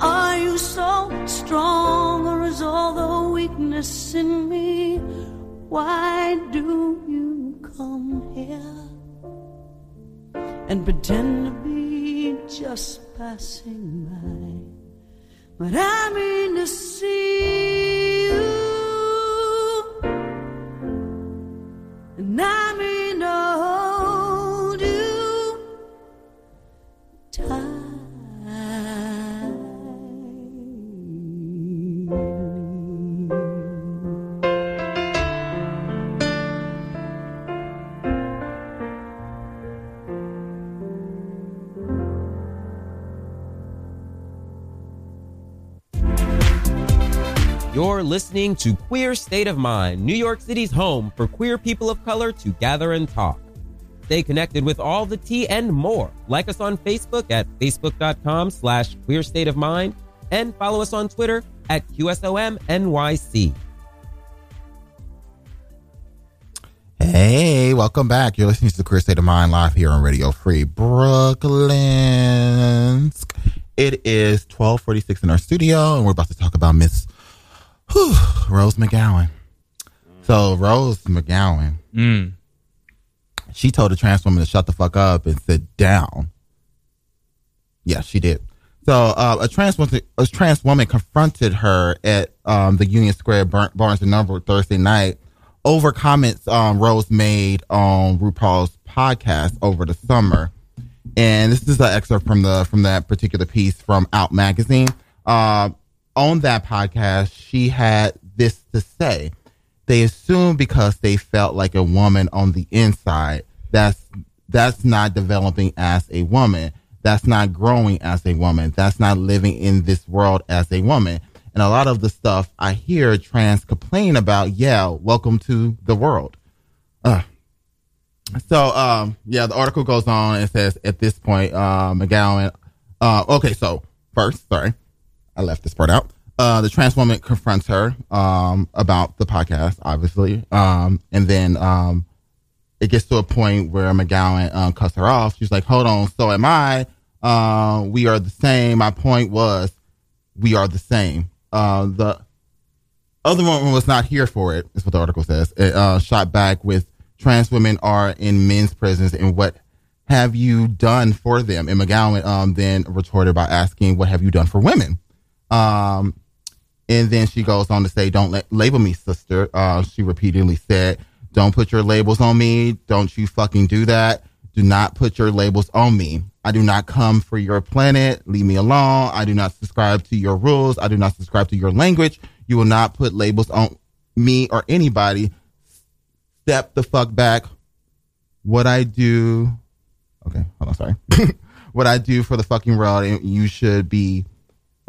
Are you so strong, or is all the weakness in me? Why do you come here and pretend to be just passing by? But I mean to see you, and I mean You're listening to Queer State of Mind, New York City's home for queer people of color to gather and talk. Stay connected with all the tea and more. Like us on Facebook at facebook.com slash queer state of mind and follow us on Twitter at QSOMNYC. Hey, welcome back. You're listening to the Queer State of Mind live here on Radio Free Brooklyn. It is 1246 in our studio, and we're about to talk about Miss whew, Rose McGowan. So, Rose McGowan, Mm. she told a trans woman to shut the fuck up and sit down. Yeah, she did. So, uh, a trans woman, a trans woman confronted her at um, the Union Square Bar- Barnes and Noble Thursday night over comments um, Rose made on RuPaul's podcast over the summer. And this is an excerpt from the from that particular piece from Out Magazine. Uh, on that podcast, she had this to say: They assume because they felt like a woman on the inside, that's that's not developing as a woman. That's not growing as a woman. That's not living in this world as a woman. And a lot of the stuff I hear trans complain about, yeah, welcome to the world. Uh, so, um, yeah, the article goes on and says at this point, uh, McGowan, uh, okay, so first, sorry, I left this part out. Uh, the trans woman confronts her, um, about the podcast, obviously. Um, and then, um, it gets to a point where McGowan, um, cuts her off. She's like, hold on, so am I. Uh, we are the same. My point was, we are the same. Uh, the other woman was not here for it, is what the article says. It, uh, shot back with trans women are in men's prisons and what have you done for them? And McGowan um, then retorted by asking, what have you done for women? Um, and then she goes on to say, don't let, label me sister. Uh, she repeatedly said, don't put your labels on me. Don't you fucking do that. Do not put your labels on me. I do not come for your planet. Leave me alone. I do not subscribe to your rules. I do not subscribe to your language. You will not put labels on me or anybody. Step the fuck back. What I do. Okay, hold on. Sorry. what I do for the fucking world, and you should be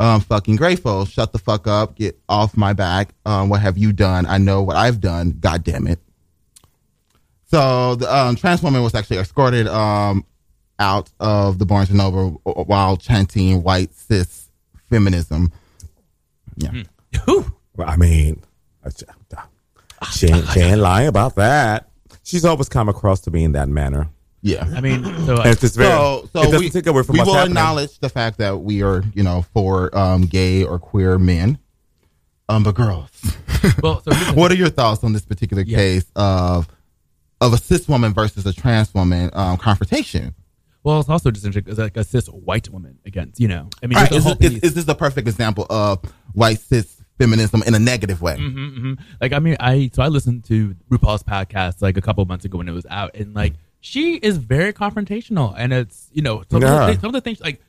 um, fucking grateful. Shut the fuck up. Get off my back. Um, what have you done? I know what I've done. God damn it. So the um, trans woman was actually escorted um, out of the Barnes and Noble while chanting white cis feminism. Yeah. Well, I mean, she ain't, she ain't lying about that. She's always come across to me in that manner. Yeah. I mean, so And it's very, So, so it we, take away from we will happening. acknowledge the fact that we are, you know, for um, gay or queer men. Um, but girls, Well, so what are your thoughts on this particular Yeah. case of of a cis woman versus a trans woman um, confrontation? well, it's also just interesting 'cause, like a cis white woman against you know. I mean, All there's right, a is, this, is, is this a perfect example of white cis feminism in a negative way? hmm Like, I mean, I so I listened to RuPaul's podcast like a couple months ago when it was out, and like she is very confrontational, and it's you know some, of, the, things- some of the things like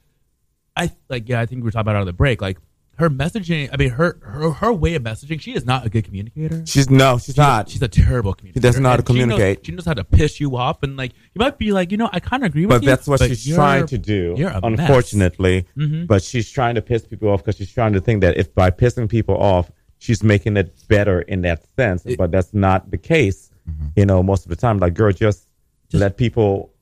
I like yeah, I think we were talking about it on the break, like her messaging. I mean, her her her way of messaging. She is not a good communicator. She's no, she's not. She's a terrible communicator. She doesn't know how to And she knows- communicate. She knows, how to piss you off, and like you might be like, you know, I kind of agree with you. but you. that's what she's trying to do. A unfortunately, Mhm. but she's trying to piss people off because she's trying to think that if by pissing people off, she's making it better in that sense. but that's not the case. You know, most of the time, like girl, just, let people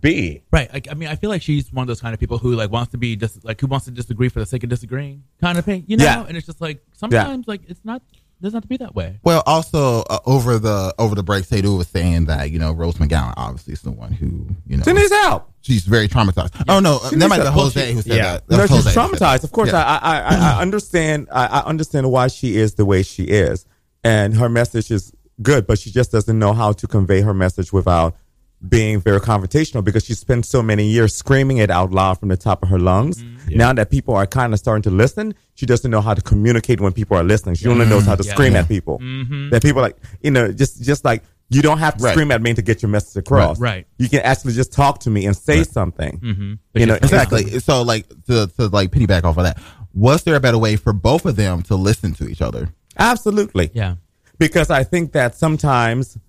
be. Right. Like, I mean, I feel like she's one of those kind of people who like wants to be just like who wants to disagree for the sake of disagreeing, kind of thing. You know. Yeah. And it's just like sometimes like it's not doesn't have to be that way. Well, also uh, over the over the break, Sadhu was saying that you know Rose McGowan obviously is the one who you know She needs help. she's very traumatized. Oh no, She that might needs be help. Jose who said yeah. that. That No, she's Jose who said that. traumatized. Of course, Yeah. I, I, I, I understand. I, I understand why she is the way she is, and her message is good, but she just doesn't know how to convey her message without being very confrontational because she spent so many years screaming it out loud from the top of her lungs. Mm-hmm. Now that people are kind of starting to listen, she doesn't know how to communicate when people are listening. She only knows how to Yeah. scream Yeah. at people. Mm-hmm. That people like, you know, just just like you don't have to Right. scream at me to get your message across. Right, right. You can actually just talk to me and say something. Mm-hmm. You know, exactly. So like to to like piggyback off of that, was there a better way for both of them to listen to each other? Absolutely. Yeah. because I think that sometimes the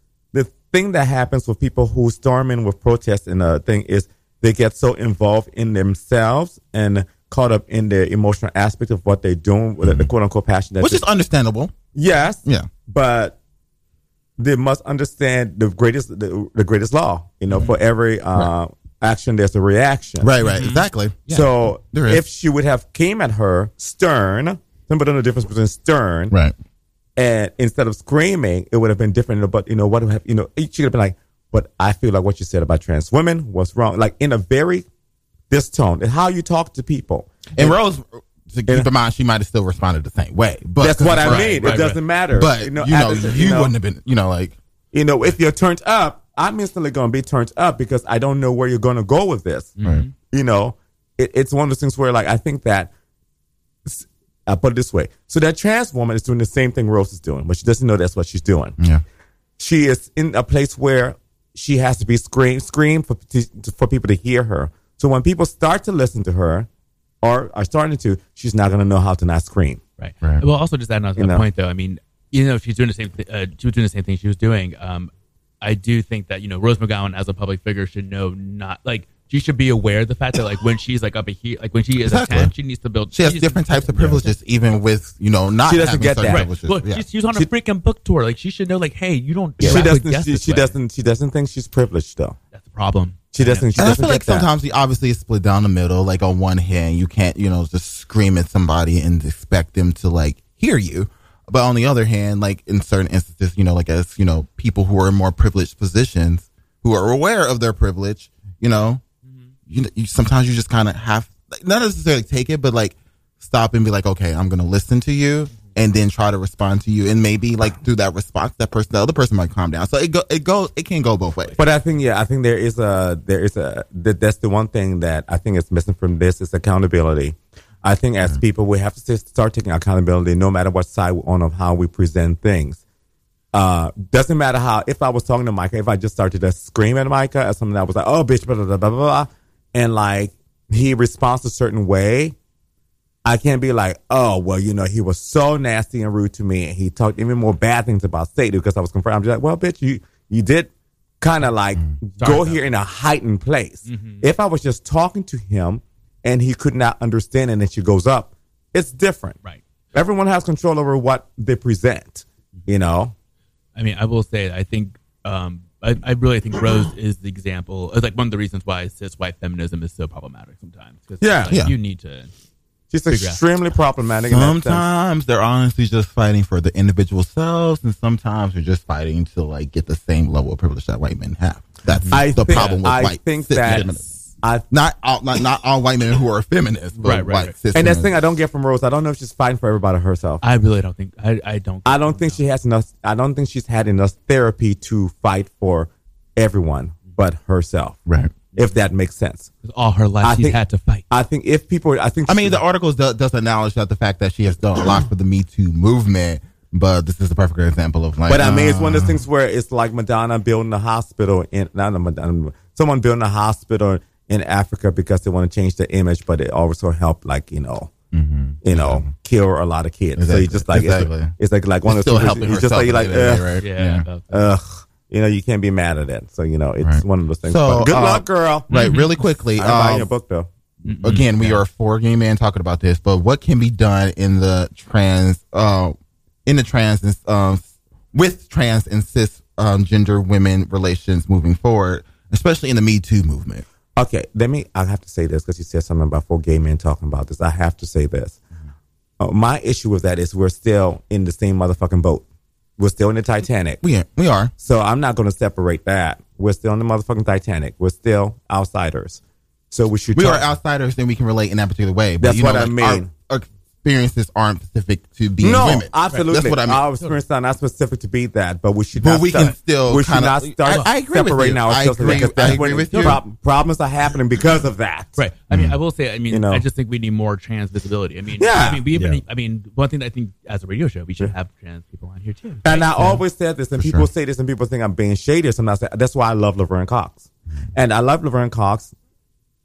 thing that happens with people who storm in with protests and a thing is they get so involved in themselves and caught up in the emotional aspect of what they're doing with the mm-hmm. quote unquote passion. That Which they- is understandable. yes, Yeah. but they must understand the greatest the, the greatest law. You know, mm-hmm. for every uh, action, there's a reaction. Right, right, mm-hmm. exactly. So if she would have came at her stern, somebody know the difference between stern Right. And instead of screaming, it would have been different. But you know what? Have you know? She could have been like, "But I feel like what you said about trans women was wrong." Like in a very this tone, and how you talk to people. And Rose, to keep in mind, she might have still responded the same way. But That's what I Right, mean. right, it doesn't matter. But you know, you, at the- you wouldn't have been, you know, like You know, if you're turned up, I'm instantly going to be turned up because I don't know where you're going to go with this. Right. You know, it, it's one of those things where, like, I think that I'll put it this way: so that trans woman is doing the same thing Rose is doing, but she doesn't know that's what she's doing. yeah, she is in a place where she has to be scream scream for for people to hear her. So when people start to listen to her, or are starting to, she's not going to know how to not scream. Right. Right. Well, also just adding on to You that know. point, though. I mean, you know, she's doing the same. Th- uh, she was doing the same thing she was doing. Um, I do think that you know Rose McGowan as a public figure should know not like she should be aware of the fact that like when she's like up here, like when she is Exactly. a ten, she needs to build. she has needs different types of privileges, even with you know not. She doesn't get certain that. Right. privileges. Well, Yeah. she's, she's on a She- freaking book tour. Like she should know. Like, hey, you don't. She doesn't. She, she doesn't. She doesn't think she's privileged though. That's the problem. She doesn't. She and I doesn't feel like get that. sometimes you obviously it's split down the middle. Like on one hand, you can't, you know, just scream at somebody and expect them to like hear you. But on the other hand, like in certain instances, you know, like as, you know, people who are in more privileged positions who are aware of their privilege, you know, you, know, you sometimes you just kind of have, like, not necessarily take it, but like stop and be like, okay, I'm going to listen to you and then try to respond to you. And maybe like through that response, that person, the other person might calm down. So it go, it goes, it can go both ways. But I think yeah, I think there is a there is a that, that's the one thing that I think is missing from this is accountability. I think as people we have to start taking accountability no matter what side we're on of how we present things. Uh, doesn't matter how if I was talking to Micah, if I just started to scream at Micah or something that was like, oh bitch, blah blah blah blah blah, and like he responds a certain way, I can't be like, oh, well, you know, he was so nasty and rude to me, and he talked even more bad things about Sadie because I was confronted. I'm just like, well, bitch, you you did kind of like go about here in a heightened place. If I was just talking to him and he could not understand, and then she goes up, it's different. Right. Everyone has control over what they present. You know, I mean, I will say, I think, um, I, I really think Rose is the example, it's like one of the reasons why cis white feminism is so problematic sometimes. 'Cause, Yeah. like, Yeah. you need to. she's Figure out. extremely problematic. in that sense. Sometimes they're honestly just fighting for the individual selves, and sometimes they're just fighting to like get the same level of privilege that white men have. That's I the think- problem with I white think cis that- feminists. I Not all, not, not all white men who are feminists, but Right, right, white right. and that's the thing I don't get from Rose. I don't know if she's fighting for everybody herself. I really don't think. I, I don't. I don't think she has enough. I don't think she's had enough therapy to fight for everyone but herself. Right. If that makes sense. all her life I she's think- had to fight. I think if people, I think. I mean, the articles do, does acknowledge that the fact that she has done a lot for the Me Too movement, but this is a perfect example of like. But I mean, it's one of uh, those things where it's like Madonna building a hospital in not a Madonna, someone building a hospital in Africa because they want to change the image, but it also help like you know, you know, kill a lot of kids. So you just like Exactly. it's, it's like like one It's of still those helping things. You just herself like, at like the end of the ugh, right? yeah. Yeah. ugh, you know, you can't be mad at it. So you know, it's Right. one of those things. So, But good uh, luck, girl. Right, really quickly. I'm buying um, your book though. again, we are four gay men talking about this, but what can be done in the trans, uh, in the trans, um, with trans and cis um, gender women relations moving forward, especially in the Me Too movement? Okay, let me. I have to say this because you said something about four gay men talking about this. I have to say this. Uh, my issue with that is we're still in the same motherfucking boat. We're still in the Titanic. We we are. So I'm not going to separate that. We're still in the motherfucking Titanic. We're still outsiders. So we should. We talk- are outsiders then we can relate in that particular way. But That's you know, what I mean. Our experiences aren't specific to being No, women. absolutely. That's what I mean. Our experiences are not specific to be that, but we should. But not we start- can still We should kinda- not start I- I agree with separating you. I ourselves agree- because I agree with you. prob- problems are happening because of that. Right. I mean, I will say. I mean, You know. I just think we need more trans visibility. I mean, Yeah. I mean, we even. Yeah. I mean, one thing that I think as a radio show, we should have trans people on here too. And I always said this, and For people sure. say this, and people think I'm being shady or something. I say, that's why I love Laverne Cox, mm-hmm. and I love Laverne Cox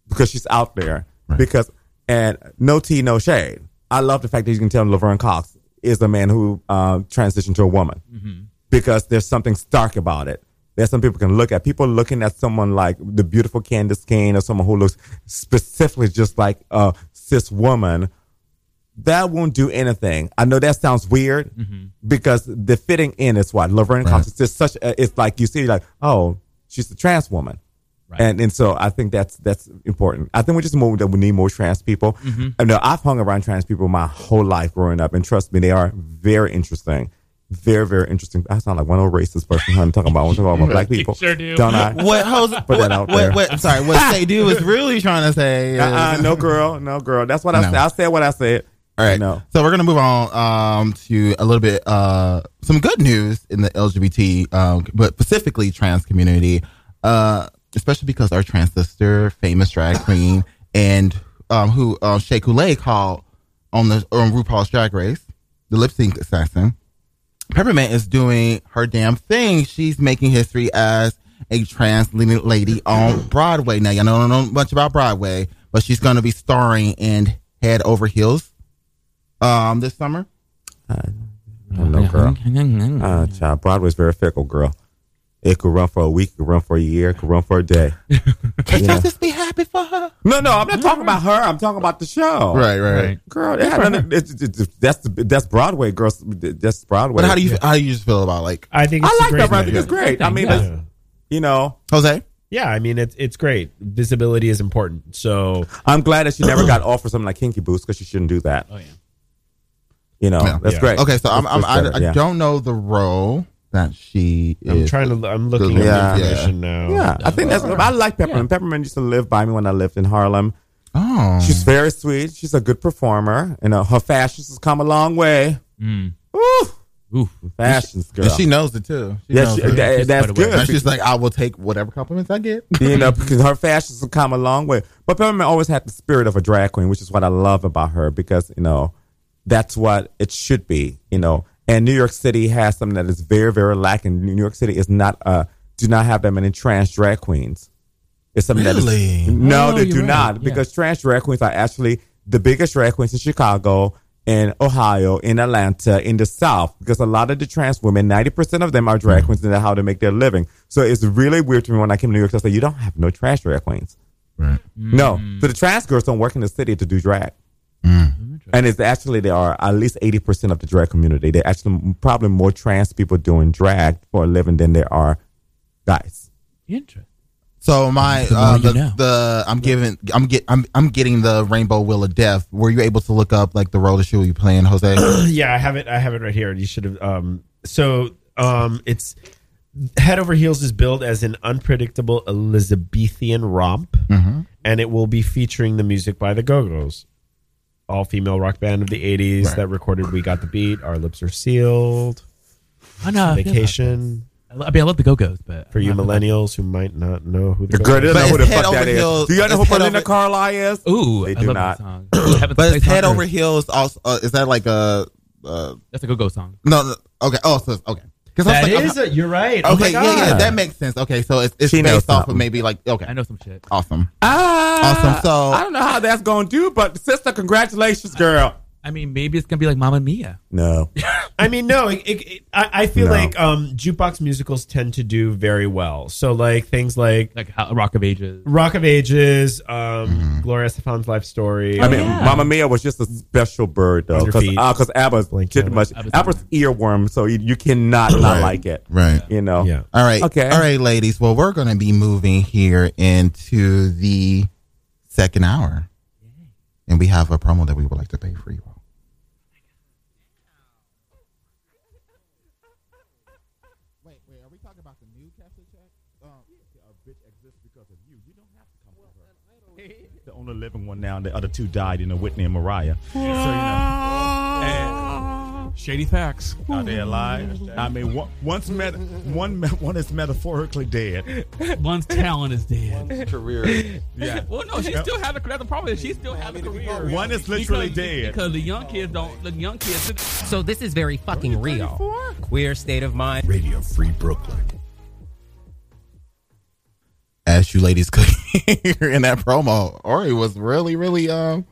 because she's out there. Because and no tea, no shade. I love the fact that you can tell Laverne Cox is a man who um, transitioned to a woman because there's something stark about it. There's some people can look at people looking at someone like the beautiful Candis Cayne or someone who looks specifically just like a cis woman that won't do anything. I know that sounds weird because the fitting in is what Laverne Cox is just such. A, it's like you see, like oh, she's a trans woman, Right. and and so I think that's that's important. I think we just more that we need more trans people. I know I've hung around trans people my whole life growing up, and trust me, they are very interesting. Very, very interesting. I sound like one old racist person. I'm talking about. I'm talking about black people. sure do. Don't I? what Jose, Put that what, out what, there. what, sorry, what they do is really trying to say. is- Uh-uh, no girl, no girl. That's what I No. said. I said what I said. All right. No. So we're gonna move on um, to a little bit uh, some good news in the LGBT, um, but specifically trans community, uh, especially because our trans sister, famous drag queen, and um, who uh, Shea Coulee called on the on RuPaul's Drag Race, the lip sync assassin. Peppermint is doing her damn thing. She's making history as a trans leading lady on Broadway. Now, y'all don't know much about Broadway, but she's going to be starring in Head Over Heels um, this summer. Oh, no girl. Uh, child, Broadway's very fickle, girl. It could run for a week, it could run for a year, it could run for a day. Can't y'all just be happy for her? No, no, I'm not talking about her. I'm talking about the show. Right, right, Right. Girl, it had nothing, it's, it's, it's- that's that's Broadway, girls. That's Broadway. But how do you how do you just feel about like I think it's I a like great that. I movie. think it's great. I mean, Yeah. it's- you know, Jose? Yeah, I mean it's it's great. Visibility is important. So I'm glad that she never got offered something like Kinky Boots because she shouldn't do that. Oh yeah. You know, Yeah. that's Yeah. great. Okay, so I'm, That's- I'm that's I, better, I yeah. don't know the role that she I'm is. trying to. I'm looking Yeah. at the information now. Yeah, I think that's. I like Peppermint. Peppermint used to live by me when I lived in Harlem. oh, She's very sweet. She's a good performer. You know, her fashions has come a long way. Mm. Ooh, Oof. fashions, girl. and she knows it too. She yeah, knows she, it. that- She's that's good. And she's like, I will take whatever compliments I get. you know, because her fashions have come a long way. But Peppermint always had the spirit of a drag queen, which is what I love about her because, you know, that's what it should be, you know. And New York City has something that is very, very lacking. New York City is not, uh, do not have that many trans drag queens. It's something that Really? is, no, Oh, they do right. not Yeah. because trans drag queens are actually the biggest drag queens in Chicago, in Ohio, in Atlanta, in the South, because a lot of the trans women, 90% of them are drag queens and how they make their living. So it's really weird to me when I came to New York to say, you don't have no trans drag queens. Right. No. So the trans girls don't work in the city to do drag. And it's actually, there are at least 80% of the drag community. There are actually probably more trans people doing drag for a living than there are guys. Interesting. So my The uh, you the, the I'm giving I'm get I'm I'm getting the Rainbow Wheel of Death. Were you able to look up like the role that she will be playing, Jose? yeah, I have it. I have it right here. You should have. Um, so um, it's Head Over Heels is billed as an unpredictable Elizabethan romp, Mm-hmm. and it will be featuring the music by the Go Go's, all female rock band of the 80s Right. that recorded We Got the Beat, Our Lips Are Sealed, I know. Vacation. about- I mean, I love the Go Go's, but For you I don't know about- millennials who might not know who the The Go girl, they don't know who the head fuck over that is. heels- Do you know who head Belinda Carlisle is? Ooh, They I do love not. that song. Ooh, Heaven's But it's head over heels. Also, uh, is that like a? Uh, That's a Go Go song. no, no. Okay. Oh, so okay. Because That like, is a, you're right. okay. oh my yeah, yeah. That makes sense. Okay, so it's, it's She based off of maybe like okay. I know some shit. Awesome. Ah, Awesome. So- I don't know how that's going to do, but sister, congratulations, girl. I mean, maybe it's gonna be like Mamma Mia. No. I mean, no, it, it, it- I, I feel No. like um, jukebox musicals tend to do very well. So, like things like Like how, Rock of Ages. Rock of Ages, um, Mm-hmm. Gloria Estefan's life story. I mean, yeah. Mamma Mia was just a special bird, though, On your because feet. because Abba's Blink pretty Cannon. much Abba's Abba's earworm, so you, you cannot not Right. like it, Right. You know, yeah. All right. Okay. All right, ladies. Well, we're going to be moving here into the second hour, and we have a promo that we would like to pay for you all. Wait, wait. Are we talking about the new Castle check? Um bitch exists because of you. You don't have to come with her. The only living one now, and the other two died, in know, Whitney and Mariah. So, you know, Shady facts. are they alive? I mean, one, one's met, one one is metaphorically dead. One's talent is dead. Career. Yeah. Well, no, she still has a career. The problem is she still has a career. One is literally because, dead. because the young kids don't. The young kids. So this is very fucking real. Queer state of mind. Radio Free Brooklyn. As you ladies could hear in that promo, Ori was really, really um.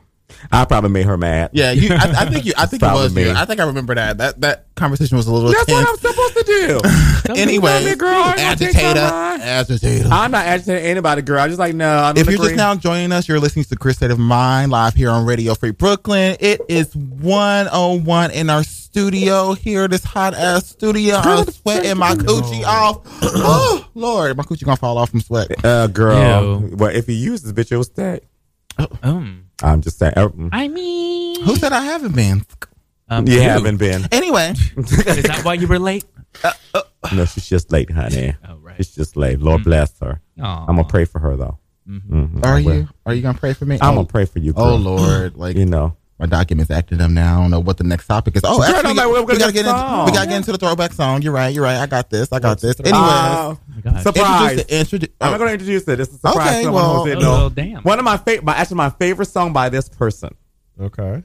I probably made her mad. Yeah, you. I, I think you. I think it was me. you. I think I remember that. That that conversation was a little That's what I'm supposed to do. anyway, me, girl. I ain't gonna agitator, agitator. I'm not agitating anybody, girl. I'm just like no. I don't If you're agree. just now joining us, you're listening to Queer State of Mind live here on Radio Free Brooklyn. It is 101 in our studio here, this hot ass studio. I'm sweating my coochie off. Oh, Lord, my coochie gonna fall off from sweat. uh, girl. Ew. Well, if you use this bitch, it will stay. Um, I'm just saying. uh, mm. I mean, Who said I haven't been? um, You you. haven't been. Anyway, Is that why you were late? No, she's just late, honey. Oh, right. She's just late. Lord bless her. Aw. I'm gonna pray for her though. Mhm, I are you? Are you gonna pray for me? I'm oh, gonna pray for you. Girl. Oh Lord, like You know. My documents acting up now. I don't know what the next topic is. Oh, Girl, actually, I'm like, we're we gotta get get into, we gotta get into the throwback song. You're right. You're right. I got this. I got this. Anyway, Oh, surprise! introduce, introduce, I'm not gonna introduce it. It's a surprise. Okay, Someone well- who's in, Oh, no. well, damn. One of my favorite, actually my favorite song by this person. Okay.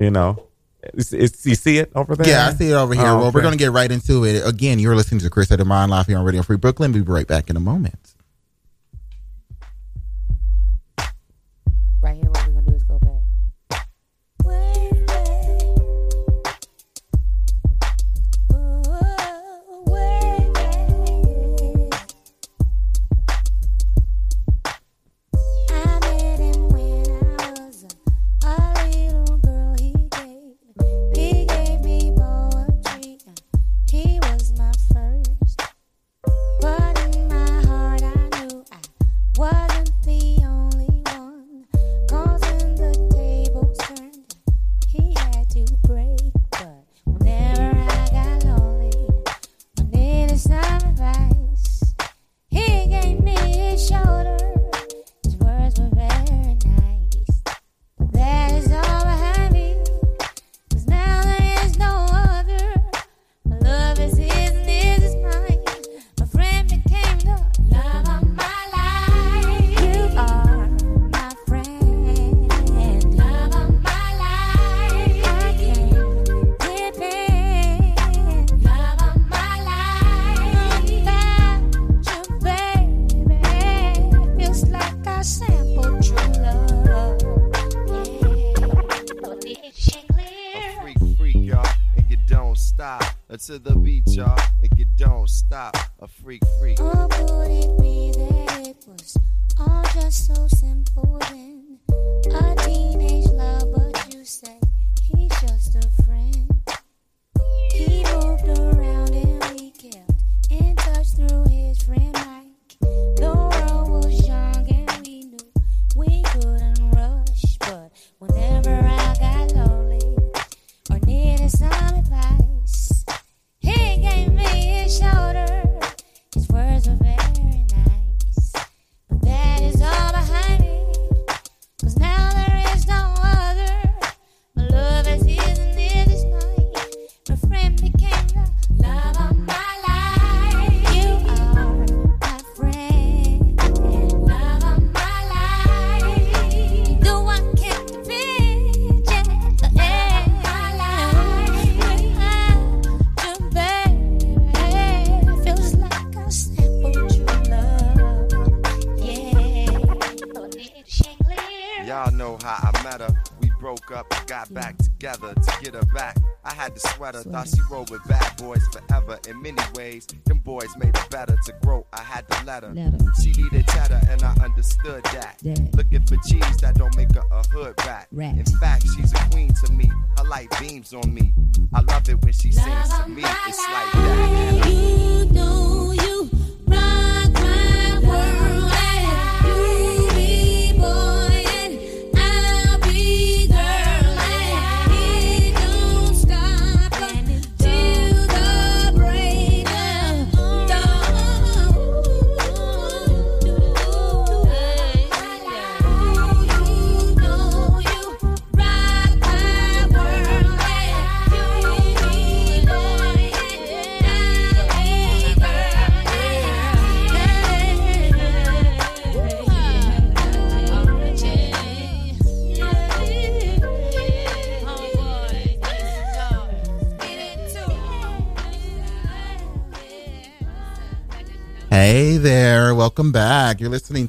You know, It's- it's- you see it over there? Yeah, I see it over here. Oh, well, we're going to get right into it. Again, you're listening to Chris of Mind live here on Radio Free Brooklyn. We'll be right back in a moment. Right here,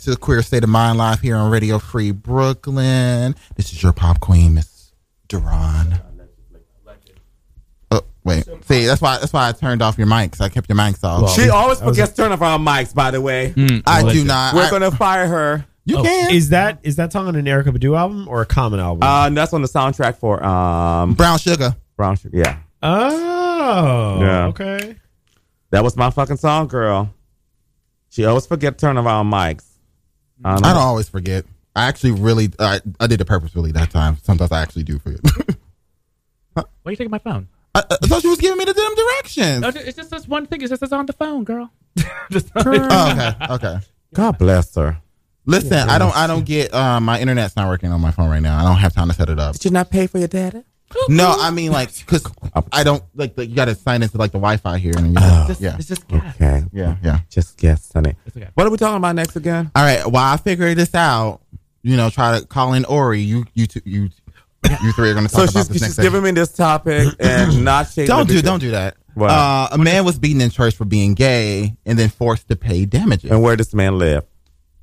You're listening to Queer State of Mind live here on Radio Free Brooklyn. This is your pop queen, Miss Duran. Oh wait, see that's why that's why I turned off your mics. I kept your mics off. she always forgets to turn off our mics, by the way. I do not. We're I- going to fire her. You Oh, can. Is that is that song on an Erykah Badu album or a Common album? Uh, and that's on the soundtrack for um, Brown Sugar. Brown Sugar. Yeah. oh, Yeah. okay. That was my fucking song, girl. She always forget to turn off our mics. I I don't always forget. I actually really, I, I did it purposefully that time. Sometimes I actually do forget. Why are you taking my phone? I, I thought you was giving me the damn directions. No, it's just this one thing. It's just it's on the phone, girl. just Oh, okay, okay. God bless her. Listen, I don't, I don't get. Uh, my internet's not working on my phone right now. I don't have time to set it up. Did you not pay for your data? No, I mean like because I don't like, like you got to sign into like the Wi-Fi here, and you Oh. Just, yeah, It's just gas. Okay. yeah, yeah. Just guess, honey. It's okay. What are we talking about next again? All right. While I figure this out, you know, try to call in Ori. You, you, two, you, you three are going to So talk she's, about this she's next. giving me this topic and not shading don't do, don't do that. What? Uh, a man was beaten in church for being gay and then forced to pay damages. And where does this man live?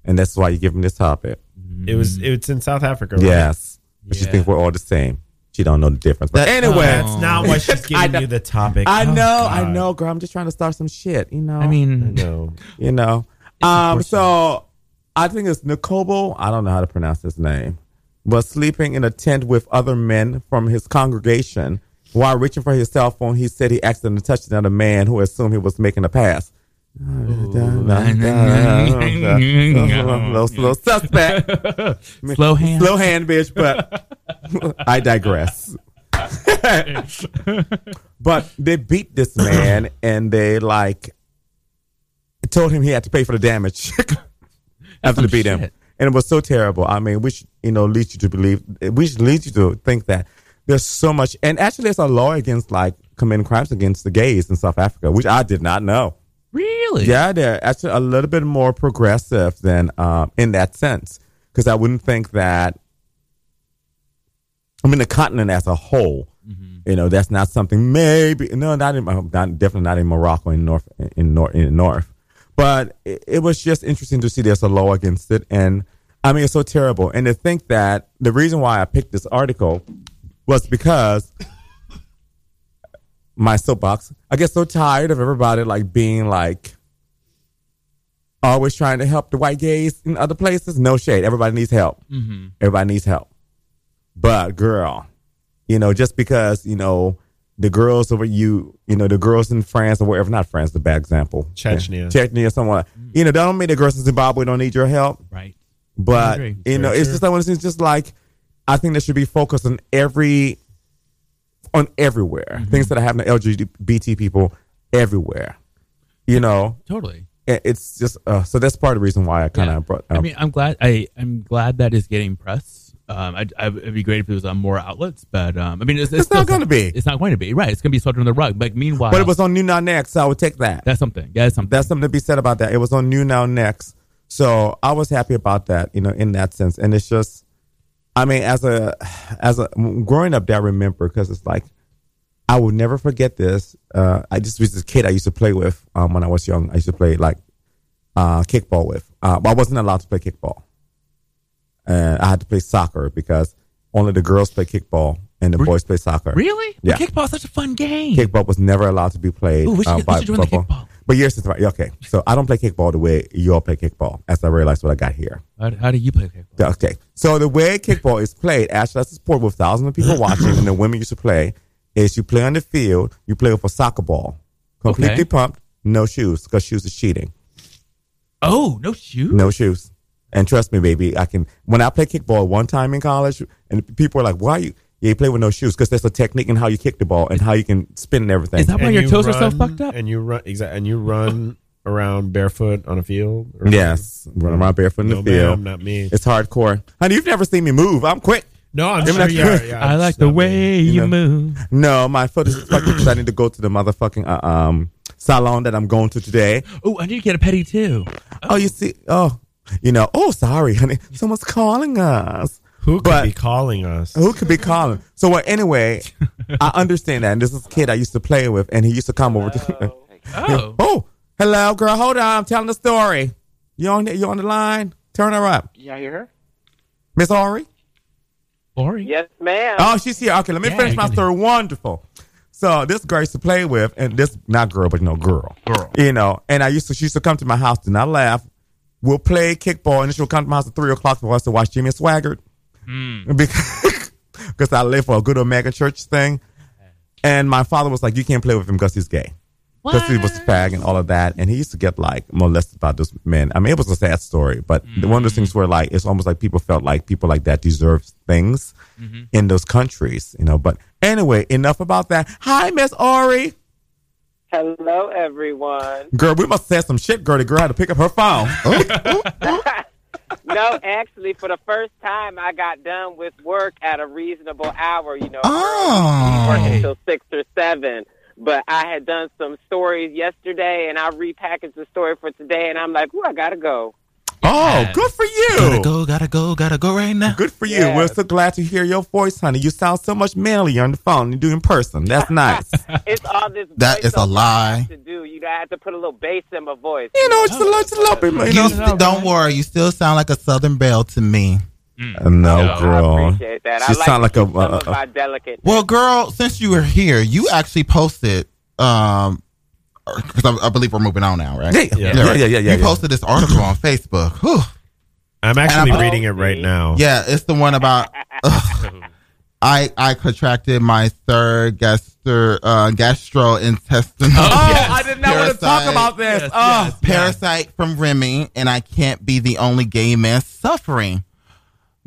And that's why you give him this topic. It was it's in South Africa. Right? Yes. But she Yeah. thinks we're all the same. She don't know the difference. But That- anyway, That's not why she's I giving know- you the topic. I Oh, know, God. I know, girl. I'm just trying to start some shit, you know. I mean, No. you know. Um, so I think it's Nicobo. I don't know how to pronounce his name. Was sleeping in a tent with other men from his congregation. While reaching for his cell phone, he said he accidentally touched another man who assumed he was making a pass. Little, little suspect. Slow hand. Slow hand, bitch, but I digress. but they beat this man and they like told him he had to pay for the damage after they oh, beat him. And it was so terrible. I mean, we should, you know, lead you to believe, we should lead you to think that there's so much, and actually there's a law against like committing crimes against the gays in South Africa, which I did not know. Really? Yeah, they're actually a little bit more progressive than um, in that sense. Because I wouldn't think that. I mean, the continent as a whole, you know, that's not something. Maybe no, not in not, definitely not in Morocco in north in north in north. But it, it was just interesting to see there's a law against it, and I mean, it's so terrible. And to think that the reason why I picked this article was because my soapbox. I get so tired of everybody like being like always trying to help the white gays in other places. No shade. Everybody needs help. Mm-hmm. Everybody needs help. But girl, you know, just because you know the girls over you, you know, the girls in France or wherever, not France, the bad example, Chechnya. Chechnya, someone, you know, that don't mean the girls in Zimbabwe don't need your help. Right. But you know, Very it's just like one of things. Just like I think there should be focus on every, on everywhere Mm-hmm. things that are happening to LGBT people everywhere. You know, Totally. it's just uh, so that's part of the reason why I kind of Yeah. brought. I um, mean, I'm glad. I I'm glad that is getting press. Um, I, I, it'd be great if it was on more outlets, but um, I mean, it's, It's not gonna be. It's not going to be. Right. It's going to be swept under the rug. But meanwhile, but it was on New Now Next, so I would take that. that's something. Yeah, that's something. That's something to be said about that. It was on New Now Next, so I was happy about that. You know, in that sense, and it's just, I mean, as a as a growing up, I remember because it's like I will never forget this. Uh, I just was this kid I used to play with um, when I was young. I used to play like uh, kickball with. Uh, but I wasn't allowed to play kickball, and I had to play soccer because only the girls play kickball and the boys play soccer. Really? Yeah. Kickball is such a fun game. Kickball was never allowed to be played Ooh, we should- um, we by should join the football. kickball. But yours is right. Okay, so I don't play kickball the way you all play kickball. As I realized what I got here. How, how do you play kickball? Okay, so the way kickball is played, actually, that's a sport with thousands of people watching, and the women used to play. Is you play on the field, you play with a soccer ball, completely Okay. pumped, no shoes, because shoes is cheating. Oh, no shoes. No shoes. And trust me, baby, I can. When I played kickball one time in college, and people are like, "Why are you?" Yeah, you play with no shoes because there's a technique in how you kick the ball and how you can spin and everything. Is that why And your you toes are so run- fucked up? And you run exactly, and you run around barefoot on a field. or- Yes, run around barefoot in No, the field. ma'am, not me. It's hardcore. Honey, you've never seen me move. I'm quick. No, I'm Even sure if- you are. Yeah, I like it's the not me. way you know. move. No, my foot is fucked because I need to go to the motherfucking uh, um salon that I'm going to today. Oh, I need to get a petty too. Oh, you see? Oh, you know? Oh, sorry, honey. Someone's calling us. Who could But- be calling us? Who could be calling? So well, anyway, I understand that. And this is a kid I used to play with, and he used to come over to. Oh. oh, hello, girl. Hold on, I'm telling the story. You on? You on the line? Turn her up, Yeah, you hear her? Miss Ori. Boring. Yes, ma'am. Oh, she's here. Okay, let me Yeah, finish my can- story. Wonderful. So this girl I used to play with, and this not girl, but no girl. Girl. You know, and I used to she used to come to my house and I laugh. We'll play kickball, and then she'll come to my house at three o'clock for us to watch Jimmy Swaggart. Mm. Because because I live for a good old mega church thing. And my father was like, You can't play with him because he's gay. Because he was a fag and all of that. And he used to get like molested by those men. I mean, it was a sad story, but one of those things mm. where like, it's almost like people felt like people like that deserve things mm-hmm. in those countries, you know. But anyway, enough about that. Hi, Miss Ori. Hello, everyone. Girl, we must have some shit, girl. The girl had to pick up her phone. no, actually, for the first time, I got done with work at a reasonable hour. You know, Oh. working until six or seven. But I had done some stories yesterday, and I repackaged the story for today. And I'm like, "Ooh, I gotta go." Oh, good for you. Gotta go, gotta go, gotta go right now. Good for you. Yes. We're so glad to hear your voice, honey. You sound so much manlier on the phone than you do in person. That's nice. It's all this. That is a lie. To do, you know, I have to put a little bass in my voice. you know, just a little, just a little bit, you You know. st- don't worry, you still sound like a Southern belle to me. Uh, no, I girl. appreciate that. She I like sound like a. some Uh, of uh, my delicate. Well, girl, since you were here, you actually posted. Um, because I, I believe we're moving on now, right? Yeah, yeah, yeah, right. yeah, yeah, yeah, You yeah. posted this article on Facebook. Whew. I'm actually I'm- reading it right now. Yeah, it's the one about. ugh. I I contracted my third gastro uh, gastrointestinal. oh, I did not want to talk about this. Yes, oh, yes. parasite from Remy, and I can't be the only gay man suffering.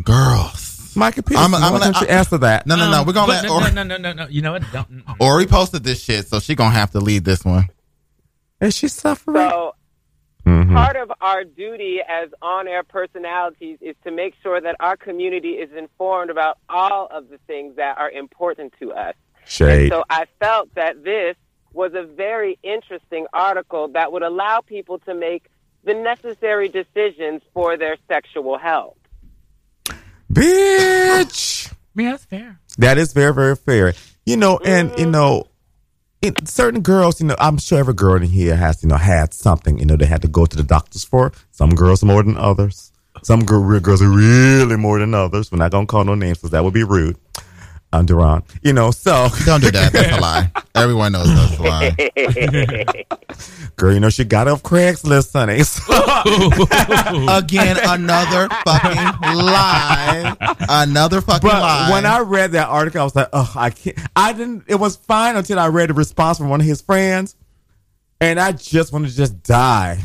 Girls. Michael Peterson. I'm- I'm gonna- don't you I- answer that? No, no, no. We're gonna Um, let no, Ori, no, no, no, no, no. You know what? Don't. Ori posted this shit, so she gonna have to lead this one. Is she suffering? So Mhm. part of our duty as on-air personalities is to make sure that our community is informed about all of the things that are important to us. Shade. So I felt that this was a very interesting article that would allow people to make the necessary decisions for their sexual health. Bitch. Yeah, that's fair. That is very, very fair. You know, and you know, certain girls, you know, I'm sure every girl in here has, you know, had something, you know, they had to go to the doctors for. Some girls more than others. Some girl, real girls are really more than others. We're not gonna call no names because that would be rude. Um, Duran. You know, so Don't do that. That's a lie. Everyone knows that's a lie. girl, you know, she got off Craigslist, honey. So- Again, another fucking lie. Another fucking But lie. when I read that article, I was like, oh, I can't. I didn't. It was fine until I read the response from one of his friends, and I just wanted to just die.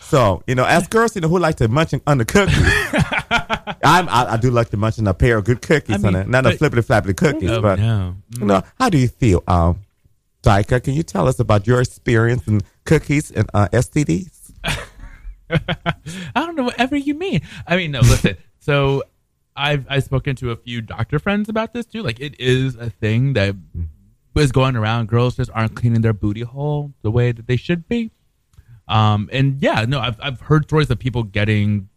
so you know, as girls, you know, who like to munch cookies, I'm, I, I do like to munch on a pair of good cookies, I mean, on it. not a flippity flappity cookies, Oh, but no. you know, how do you feel, um, Dyka? Can you tell us about your experience in cookies and uh, STDs? I don't know whatever you mean. I mean, no, listen. so I've I've spoken to a few doctor friends about this too. Like, it is a thing that is going around. Girls just aren't cleaning their booty hole the way that they should be. Um, and yeah, no, I've I've heard stories of people getting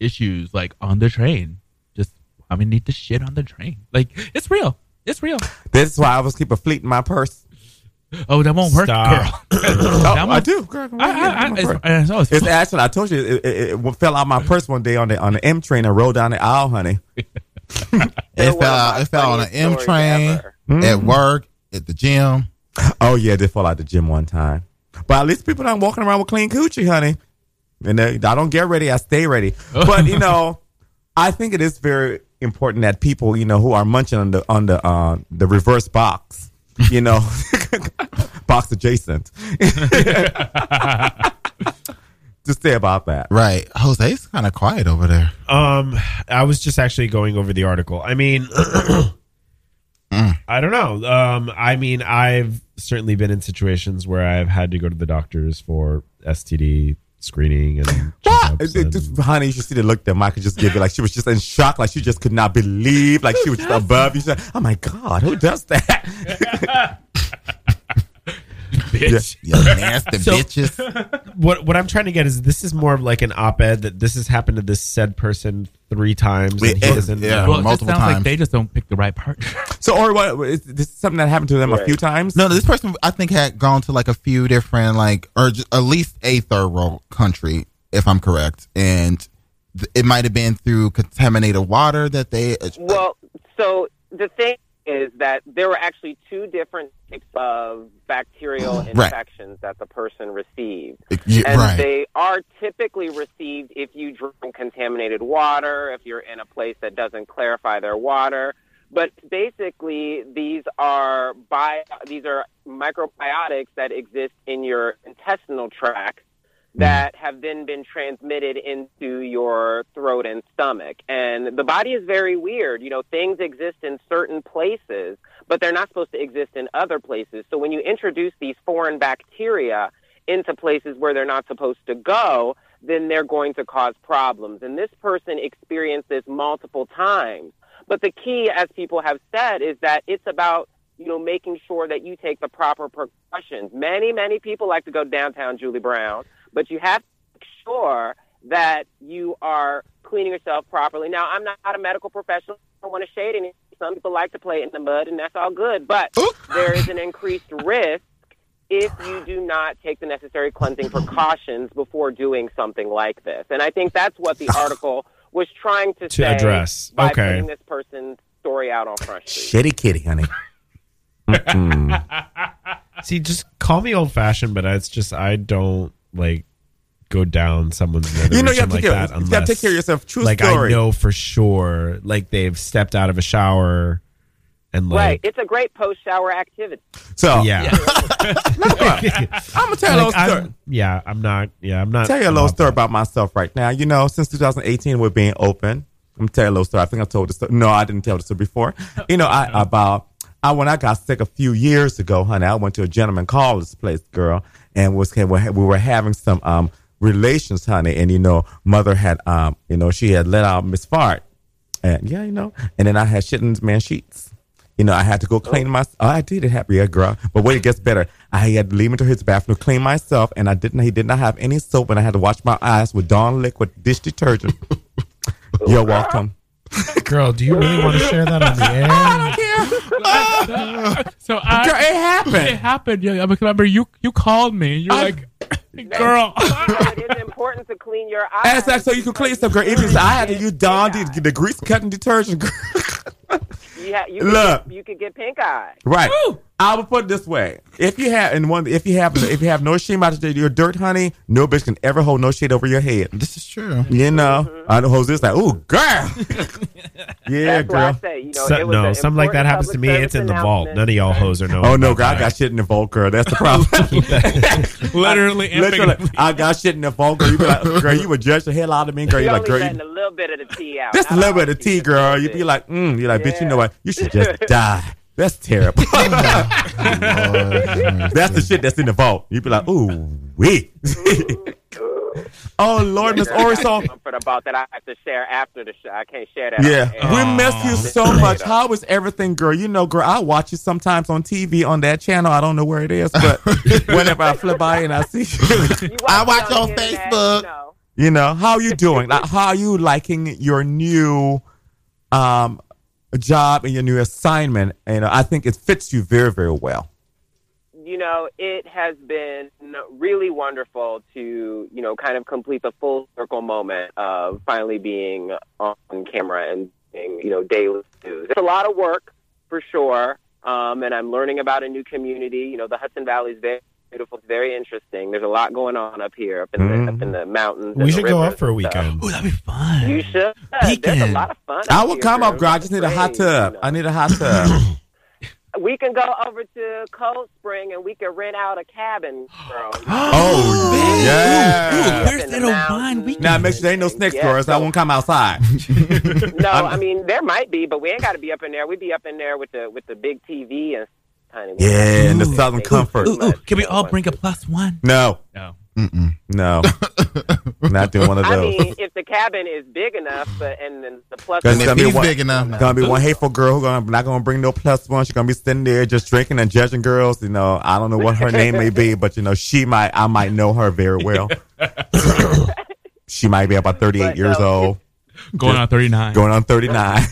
issues like on the train. Just I mean, need to shit on the train. Like, it's real. It's real. This is why I always keep a fleet in my purse. Oh, that won't work, Stop. girl. Oh, That I won't- do. Girl, I, I, I, my it's, purse. it's It's actually I told you it, it, it fell out my purse one day on the on the M train and rolled down the aisle, honey. It fell. It fell on an M train at mm-hmm. work, at the gym. Oh yeah, they fall out the gym one time. But at least people aren't walking around with clean coochie, honey. And I don't get ready, I stay ready. But you know, I think it is very important that people, you know, who are munching on the on the uh, the reverse box, you know, box adjacent, to say about that. Right. Jose's kind of quiet over there. Um, I was just actually going over the article. I mean, I don't know. Um, I mean, I've certainly been in situations where I've had to go to the doctors for STD screening and What? It- it just- honey, you should see the look that Michael just gave you. Like she was just in shock. Like she just could not believe. Like she was just above you. Said, oh my God, who does that? Bitch. You nasty So- bitches. what what I'm trying to get is this is more of like an op-ed that this has happened to this said person three times. We- and he it- doesn't yeah. know. Well, it just multiple sounds like times. they just don't pick the right partner. So, or what? Is this something that happened to them a few times? No, this person I think had gone to like a few different like or j- at least a third world country, if I'm correct, and th- it might have been through contaminated water that they. Uh, well, so the thing is that there were actually two different types of bacterial Right. infections that the person received. Yeah, and right. they are typically received if you drink contaminated water, if you're in a place that doesn't clarify their water. But basically, these are bi- these are microbiotics that exist in your intestinal tract Mm-hmm. that have then been transmitted into your throat and stomach. And the body is very weird. You know, things exist in certain places, but they're not supposed to exist in other places. So when you introduce these foreign bacteria into places where they're not supposed to go, then they're going to cause problems. And this person experienced this multiple times. But the key, as people have said, is that it's about you know making sure that you take the proper precautions. Many, many people like to go downtown, Julie Brown, but you have to make sure that you are cleaning yourself properly. Now, I'm not a medical professional. I don't want to shade any. Some people like to play in the mud, and that's all good. But there is an increased risk if you do not take the necessary cleansing precautions before doing something like this. And I think that's what the article was trying to, To say address. by Okay. putting this person's story out on Front Street. Shitty kitty, honey. See, just call me old fashioned, but it's just I don't like go down someone's nether You know, you have to like care- that you have to take care of yourself. True like story. I know for sure, like they've stepped out of a shower and like right. It's a great post shower activity. So yeah. I'm gonna tell you a Like, little story. I'm, yeah, I'm not. Yeah, I'm not. tell you a little story about myself right now. You know, since 2018, we're being open. I'm gonna tell you a little story. I think I told this. Story. No, I didn't tell this story before. You know, I about I when I got sick a few years ago, honey. I went to a gentleman caller's place, girl, and was we were having some um relations, honey. And you know, mother had um you know she had let out Miss Fart, and yeah, you know, and then I had shit in this man's sheets. You know, I had to go clean my. Oh, I did it happy, yeah, girl. But wait, it gets better. I had to leave into his bathroom to clean myself, and I didn't. He did not have any soap, and I had to wash my eyes with Dawn liquid dish detergent. You're welcome. Girl, do you really want to share that on the air? so I, Girl, it happened. It happened. Yeah, I remember you you called me. You're like, girl. it is important to clean your eyes. That's so you can clean stuff, girl. Even I had to use Dawn the, the grease cutting detergent. Girl. You, ha- you, Look. Could get, you could get pink eye. Right. I will put it this way: if you have and one, if you have, if you have no shame out of your dirt, honey, no bitch can ever hold no shit over your head. This is true. You know, I know Jose's like, ooh, girl. yeah, That's why I girl. say, you know, So- no, something like that happens to me. It's in the vault. None of y'all hoes are no. Oh no, about girl, I got shit in the vault, girl. That's the problem. Literally and Literally. I got shit in the vault, girl. You be like, girl, you would judge the hell out of me, girl. You You like, only girl, letting you, a little bit of the tea out. just a little bit of the tea, girl. You'd be like, mm. You're like, bitch, you know what? You should just die. That's terrible. that's the shit that's in the vault. You'd be like, ooh, wee. oh Lord, Miss There's Oriso. comfort about that I have to share after the show. I can't share that. Yeah, on air. we miss you so much. How is everything, girl? You know, girl, I watch you sometimes on TV on that channel. I don't know where it is, but whenever I flip by and I see you, You I watch the on internet, Facebook. you know. you know, how are you doing? Like, how are you liking your new um job and your new assignment? You know, I think it fits you very, very well. you know, it has been really wonderful to, you know, kind of complete the full circle moment of finally being on camera and being, you know, daily news. It's a lot of work for sure, um, and I'm learning about a new community. You know, the Hudson Valley is very beautiful. It's very interesting. There's a lot going on up here, up in the up in mm. the mountains. We should go up for a weekend. Ooh, that'd be fun. You should. There's a lot of fun. I will come up, girl. girl. I just need a hot tub. you know. I need a hot tub. We can go over to Cold Spring and we can rent out a cabin, girl. oh, yeah. Ooh, Up where's in the that old mountains. weekend? Now make sure there ain't no snakes, Yeah, girl. So I won't come outside. No, I mean there might be, but we ain't got to be up in there. We'd be up in there with the with the big TV and kind of. Yeah, and the Southern Comfort. Ooh, ooh, can we all bring a plus one? No, No. Mm-mm. no, not doing one of those. I those. mean, if the cabin is big enough, but and then the one, Cause if gonna be he's one- big enough, Gonna be one hateful girl who's gonna not gonna bring no plus one. She's gonna be sitting there just drinking and judging girls. You know, I don't know what her name may be, but you know, she might. I might know her very well. she might be about thirty eight But, years no, old, Going on 39. going on thirty nine.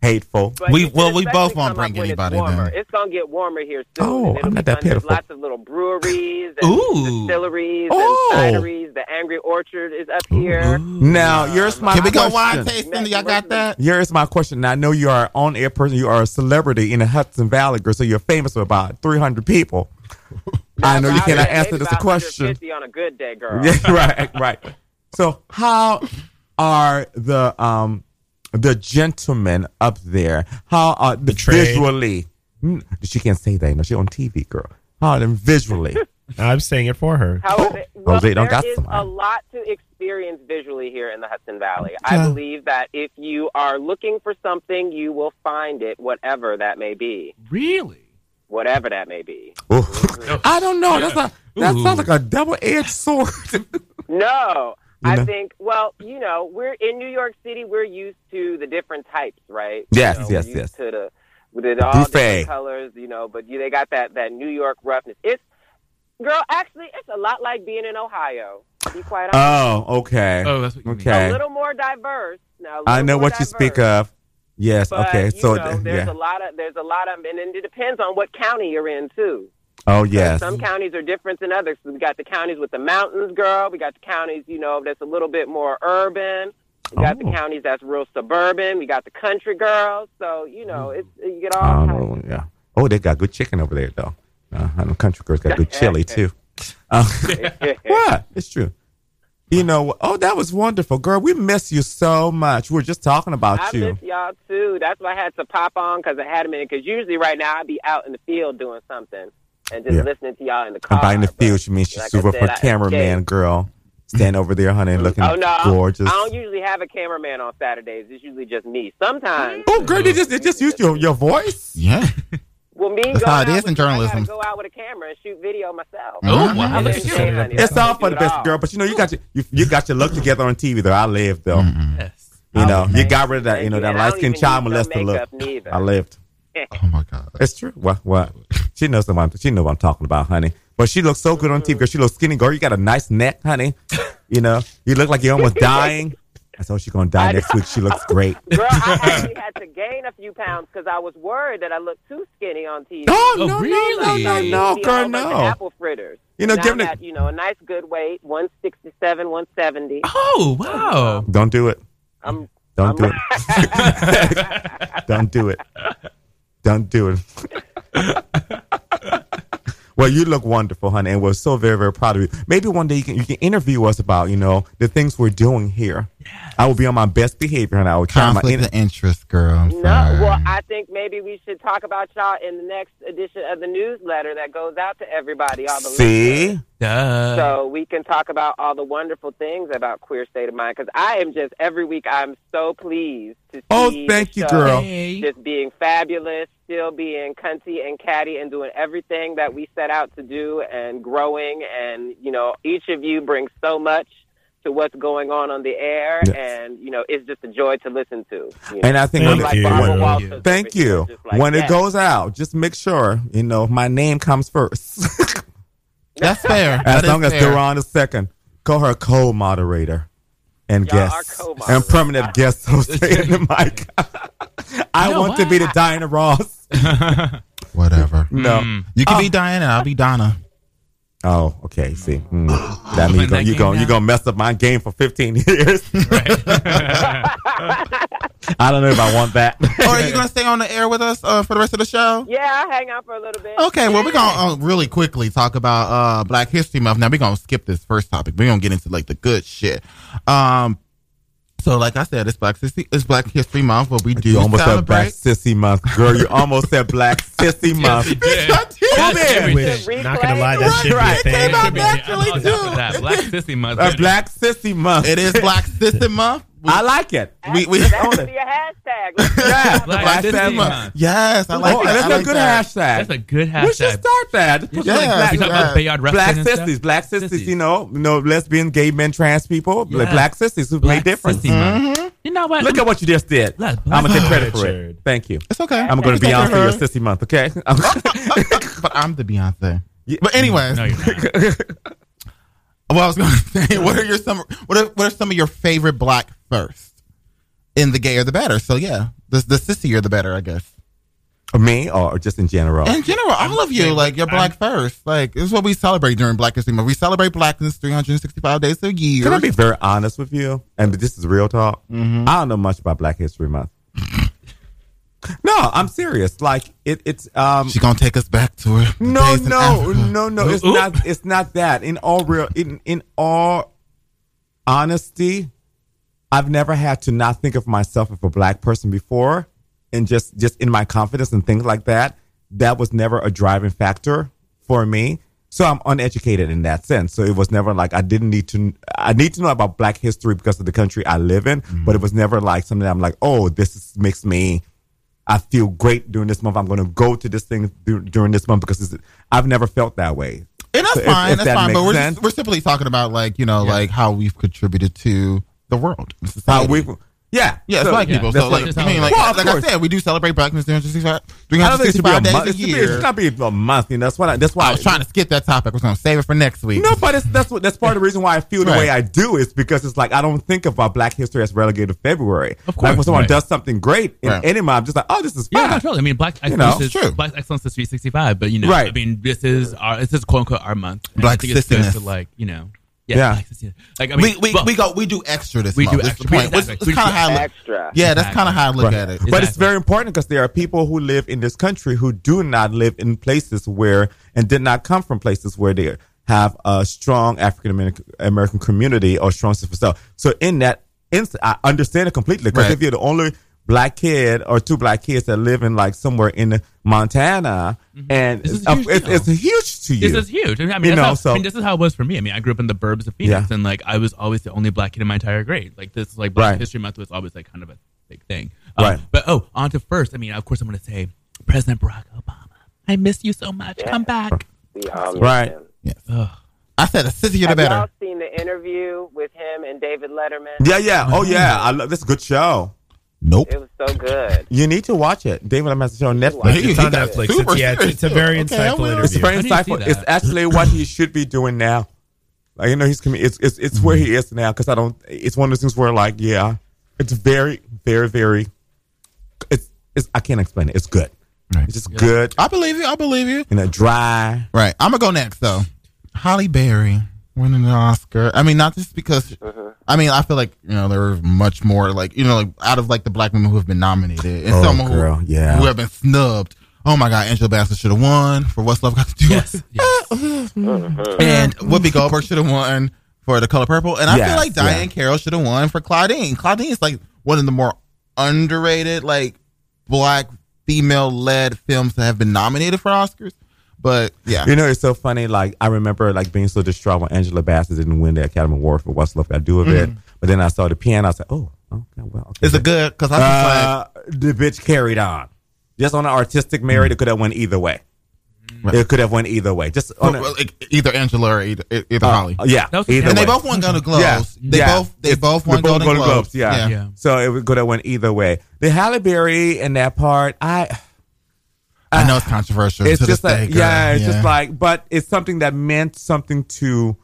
Hateful. But We- well, we both won't come bring when it's anybody warmer. then. It's gonna get warmer here soon. Oh, and I'm not that fun. There's pitiful. lots of little breweries and Ooh. distilleries Oh. and cideries. The Angry Orchard is up here. Now, here's my Can we go question. wine tasting? Y'all got that? Here's my question. Now, I know you are an on air person. You are a celebrity in the Hudson Valley, girl. So you're famous for about 300 people. I know you cannot answer this about question. 150 on a good day, girl. Yeah, right, right. So, how are the um the gentlemen up there? How are the trade. visually? She can't say that. You know, she on TV, girl. How are them visually? I'm saying it for her. How is it? Well, Jose don't there got is somebody. a lot to experience visually here in the Hudson Valley. I Yeah. believe that if you are looking for something, you will find it, whatever that may be. Really? Whatever that may be. Ooh. I don't know. That's a, that Ooh. sounds like a double edged sword. No, You I think. Well, you know, we're in New York City. We're used to the different types, right? Yes, You know, yes, we're used yes. To the with it all Buffet. different colors, you know. But you, they got that that New York roughness. It's girl. Actually, it's a lot like being in Ohio. Be quite honest, oh, okay. Oh, that's what you mean. okay. a little more diverse. Now, a I little know more what you speak of. Yes. But, okay. you So know, there's yeah. a lot of there's a lot of, and it depends on what county you're in too. Oh yes. Some counties are different than others. We got the counties with the mountains, girl. We got the counties, you know, that's a little bit more urban. We got the Oh. counties that's real suburban. We got the country girls. So you know, it's you get all I know, yeah. Oh, they got good chicken over there though. Uh, I know country girls got good chili too. Uh, what? It's true. You know, oh, that was wonderful, girl. We miss you so much. We were just talking about I you. miss y'all too. That's why I had to pop on because I had a minute. Because usually right now I'd be out in the field doing something and just Yeah. listening to y'all in the car. And by in the field, she means she's like super said, for cameraman, escaped. girl. Stand over there, honey, mm. looking Oh no, gorgeous. I don't usually have a cameraman on Saturdays. It's usually just me. Sometimes. Oh, girl, they just they just used your your voice. Yeah. Well, me That's how it out is in with- journalism. I go out with a camera and shoot video myself. Oh, wow, I look didn't at you. It's all for the best, all. girl. But you know, you got your you, you got your look together on TV though. I lived though. Yes. You know, you got rid of that. You know that And I light don't skinned even child molester look. neither. I lived. Oh my God. It's true. What? What? She knows what I'm. She knows what I'm talking about, honey. But she looks so good on TV. because she looks skinny, girl. You got a nice neck, honey. You know, you look like you're almost dying. I told she's gonna die next week. She looks great. Girl, I actually had to gain a few pounds because I was worried that I looked too skinny on TV. Oh, Oh, no, no, really? no, no, You no, girl, whole bunch of no. Apple fritters. You know, now give me- at, you know, a nice good weight, 167, 170. Oh, wow. Don't do it. I'm Don't do I'm- it. Don't do it. Don't do it. well, you look wonderful, honey, and we're so very, very proud of you. Maybe one day you can you can interview us about you know the things we're doing here. I will be on my best behavior, and I will try my. Conflict inter- of interest, girl. I'm No, sorry. well, I think maybe we should talk about y'all in the next edition of the newsletter that goes out to everybody. All the. See, Duh. So we can talk about all the wonderful things about Queer State of Mind because I am just every week I'm so pleased to oh, see. Oh, thank you, girl. Hey. Just being fabulous, still being cunty and catty, and doing everything that we set out to do, and growing. And you know, each of you brings so much to what's going on on the air, Yes. and you know, it's just a joy to listen to. you know. and I think Thank when, like you. Barbara Thank Walters thank you. like when it goes out, just make sure you know my name comes first. That's fair. as That is long as fair. Duran is second, call her co-moderator and Y'all are and permanent guest host in the mic. I You know want to be the Diana Ross. Whatever. No. Mm. You can be Diana. I'll be Donna. Oh, okay. See, mm. that means you that going game you now? gonna mess up my game for fifteen years. I don't know if I want that. or are you going to stay on the air with us uh, for the rest of the show? Yeah, I'll hang out for a little bit. Okay, well, we're gonna uh, really quickly talk about uh, Black History Month. Now we're gonna skip this first topic. We're gonna get into like the good shit. Um, so like I said, it's Black History, it's Black History Month. What we do You almost said Black celebrate. Sissy Month, girl. You almost said Black Sissy Month. Yes, you did. I did. Come Yes, in. everything. Which, not gonna lie, that Right, should right. be a It came thing. out Should be- naturally, I'm down for too. that. Black Sissy Month. A Black Sissy Month. It is Black Sissy Month. We- I like it. We, we, That should be a hashtag. Yeah. Black Black Sissy Sissy Month. Month. Yes, I like oh, that. that's I a like good that. hashtag. That's a good hashtag. We should start that. Put Yeah, like Black, You talking about Bayard Black Rustin and stuff? sissies, black sissies, Sissies. you know, you know, lesbian, gay men, trans people, like Yes. black sissies who Black made difference. Sissy Month. Mm-hmm. You know what? Look at what you just did. I'm gonna take credit for it. Thank you. It's okay. I'm going to It's okay, Beyonce your her. sissy month, okay? but I'm the Beyonce. But anyways, No, you're not. Well, I was going to say, what are your some what are what are some of your favorite black first in the gayer the better? So yeah, the the sissier the better, I guess. Me or just in general? In general, all of you, like you're black first. Like this is what we celebrate during Black History Month. We celebrate blackness 365 days a year. Can I be very honest with you? And this is real talk. Mm-hmm. I don't know much about Black History Month. No, I'm serious. Like it, it's um. She gonna take us back to her. No, days no, Africa. no, no. It's Oop. not. It's not that. In all real, in in all honesty, I've never had to not think of myself as a black person before, and just just in my confidence and things like that. That was never a driving factor for me. So I'm uneducated in that sense. So it was never like I didn't need to. I need to know about Black history because of the country I live in, but it was never like something that I'm like, oh, this is, makes me I feel great during this month. I'm going to go to this thing during this month because I've never felt that way. And that's So fine. if that's that fine. But we're sense. just, we're simply talking about like you know like how we've contributed to the world, and How we, yeah, Yeah, it's So- black people. yeah, So, like, I mean, like, Well, like I said, we do celebrate Blackness 365, I don't think it should be a 365 days month. a be, it year. should not be a month. Know, that's what. I, that's why I was trying to skip that topic. I was going to save it for next week. No, but it's, that's what that's part of the reason why I feel the Right. way I do is because it's like I don't think about Black History as relegated to February. Of like when someone right. does something great in Right. any month, I'm just like, oh, this is Yeah, fine. no, totally. I mean, Black You know, is true. Black Excellence is 365, but you know, Right. I mean, this is our this is quote unquote our month. Black I think it's good to like you know, yeah, Yeah. Black sissiness. like I mean, we we, well, we go we do extra this We month. do extra. the point. We- It's, exactly. kind of how I look. Extra. Yeah, that's kind of how I look Right. at it. But it's very important because there are people who live in this country who do not live in places where and did not come from places where they have a strong African American American community or strong sense of self. So in that instant, I understand it completely because Right. if you're the only black kid or two black kids that live in like somewhere in Montana and This is uh, huge it's, deal. it's huge to you. This is huge. I mean, I You know, how, so- I mean, this is how it was for me. I mean, I grew up in the burbs of Phoenix, Yeah. and like I was always the only black kid in my entire grade. Like this, like Black Right. History Month was always like kind of a big thing. Um, Right. But oh, on to first. I mean, of course, I'm going to say President Barack Obama. I miss you so much. Come back. We all miss Right. him. Yes. Ugh. I said the sissier the Have better. y'all seen the interview with him and David Letterman? yeah, yeah. Oh yeah, I love this. is a Good show. Nope. It was so good. You need to watch it. David I'm show on Netflix. He- It's on Netflix. It's, yeah, it's, it's a too. very Okay, I insightful will. It's very I need to see insightful. It's actually what he should be doing now. Like you know, he's coming. It's it's it's where mm-hmm. he is now because I don't. It's one of those things where like yeah, it's very very very. It's it's I can't explain it. It's good. Right. It's just good I believe you. I believe you. in a dry. Right. I'm gonna go next though. Halle Berry winning an Oscar. I mean, not just because. Mm-hmm. I mean, I feel like you know there was much more like you know like out of like the black women who have been nominated and Oh, some who, yeah. who have been snubbed. Oh my God, Angela Bassett should have won for What's Love Got to Do. Yes. with yes. Mm-hmm. and Whoopi Goldberg should have won for The Color Purple, and I Yes, feel like Diahann yeah. Carroll should have won for Claudine. Claudine is like one of the more underrated like black female led films that have been nominated for Oscars. But yeah, You know, it's so funny. Like I remember like being so distraught when Angela Bassett didn't win the Academy Award for What's Love Got to Do with it. But then I saw the piano. I was like, oh, okay, well, okay. is it good? Because I was Uh, the bitch carried on. Just on an artistic merit, it could have went either way. Right. It could have went either way. Just just on like, a, well, either Angela or either, either uh, Halle. yeah, either and they both won Golden Globes. Yeah, They yeah. both they It's- both won they both Golden, Golden Globes. Globes, yeah. Yeah. So it could have went either way. The Halle Berry in that part, I I know it's controversial. it's to just this like day, girl. yeah, it's just like, but it's something that meant something to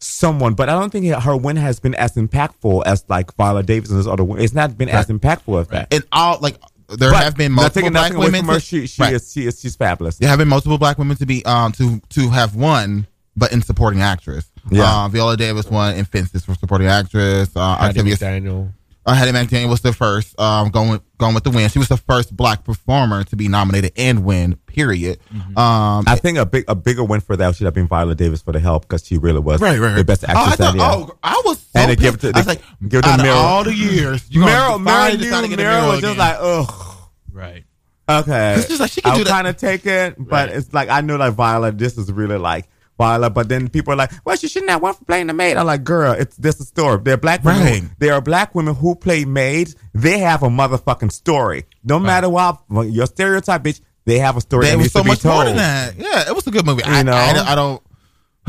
someone. But I don't think her win has been as impactful as like Viola Davis and this other. win. It's not been as impactful as that. and all like there But have been not multiple taking black women. from her. to- She, she right. is she is she's fabulous. There have been multiple black women to be um to to have won, but in supporting actress. Yeah. Uh, Viola Davis won in Fences for supporting actress. Uh, Patty Octavia McDaniel. Uh, Hattie McDaniel was the first, um, going with, going with the win. She was the first black performer to be nominated and win. Period. Mm-hmm. Um, I think a big a bigger win for that should have been Viola Davis for the help because she really was Right, right, right. the best Oh, I actress thought- oh, I was so and they give it pissed. to I was like, give it to out of Meryl. all the years, you Meryl, Meryl, decide to knew get Meryl Meryl was just like, ugh. Right. Okay. It's just like she can I'll do that. kind of take it, but it's like I know like Viola, this is really like Viola, but then people are like, well, she shouldn't have won for playing the maid. I'm like, girl, it's this is story. They're black women. Right. Who, there are black women who play maids. They have a motherfucking story. No matter what, your stereotype, bitch, they have a story There that was needs so to be much told. more than that. Yeah, it was a good movie. I, know? I, I don't.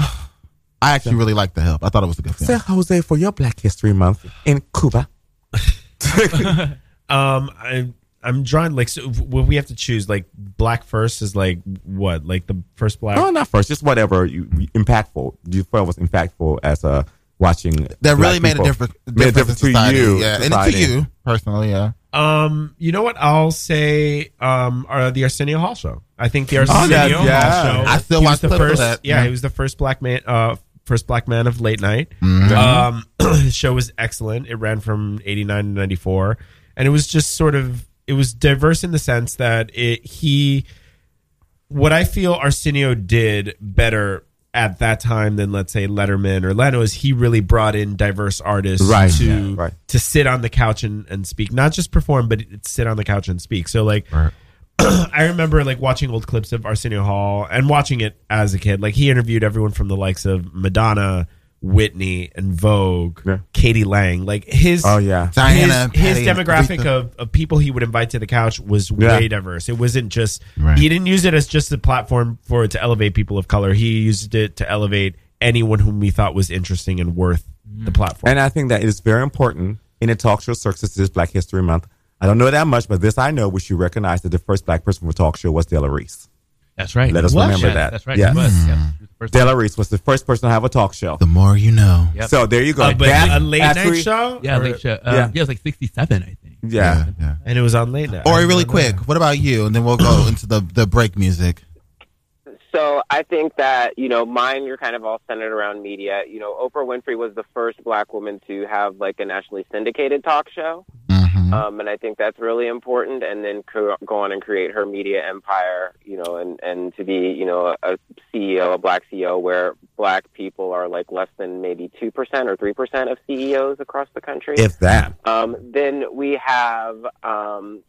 I actually really liked the help. I thought it was a good film. Say Jose for your Black History Month in Cuba. Um, I I'm drawing like so. What we have to choose like black first is like what like the first black. No, not first. Just whatever you, impactful. You felt was impactful as a watching. That black really made a people. difference, Made a difference, difference to society. you. Yeah, and to you personally. Yeah. Um, you know what? I'll say um, uh, the Arsenio Hall show. I think the Arsenio Oh, that's- Hall yeah. show. I still he was watch the first. that. Yeah, Yeah. he was the first black man. Uh, first black man of late night. Mm-hmm. Um, his show was excellent. It ran from eighty nine to ninety four, and it was just sort of it was diverse in the sense that it he what I feel Arsenio did better at that time than let's say Letterman or Leno is he really brought in diverse artists Right, to yeah, right. to sit on the couch and, and speak, not just perform, but sit on the couch and speak. So like I remember like watching old clips of Arsenio Hall and watching it as a kid. Like he interviewed everyone from the likes of Madonna, Whitney, En Vogue, Yeah. k.d. lang. Like his Oh yeah. Diana, his, his demographic of, of people he would invite to the couch was Yeah. way diverse. It wasn't just Right. he didn't use it as just a platform for it to elevate people of color. He used it to elevate anyone whom we thought was interesting and worth mm. the platform. And I think that it is very important in a talk show circus. This Black History Month. I don't know that much, but this I know, which you recognize that the first black person from a talk show was Della Reese. That's right. Let us What? remember Yes, that. That's right. Yes. It was. Yes. Was Della Reese was the first person to have a talk show. The more you know. Yep. So there you go. Uh, but That a late actually- night show, Yeah, Or- late show. Uh, Yeah. yeah. it was like 67, I think. Yeah. yeah. and it was on late night. Ori, really quick. What about you? And then we'll go into the the break music. So I think that you know mine. You're kind of all centered around media. You know, Oprah Winfrey was the first black woman to have like a nationally syndicated talk show, Mm-hmm. Um, and I think that's really important. And then co- go on and create her media empire. You know, and and to be you know a CEO, a black CEO, where black people are like less than maybe two percent or three percent of CEOs across the country. If that. Um, then we have um,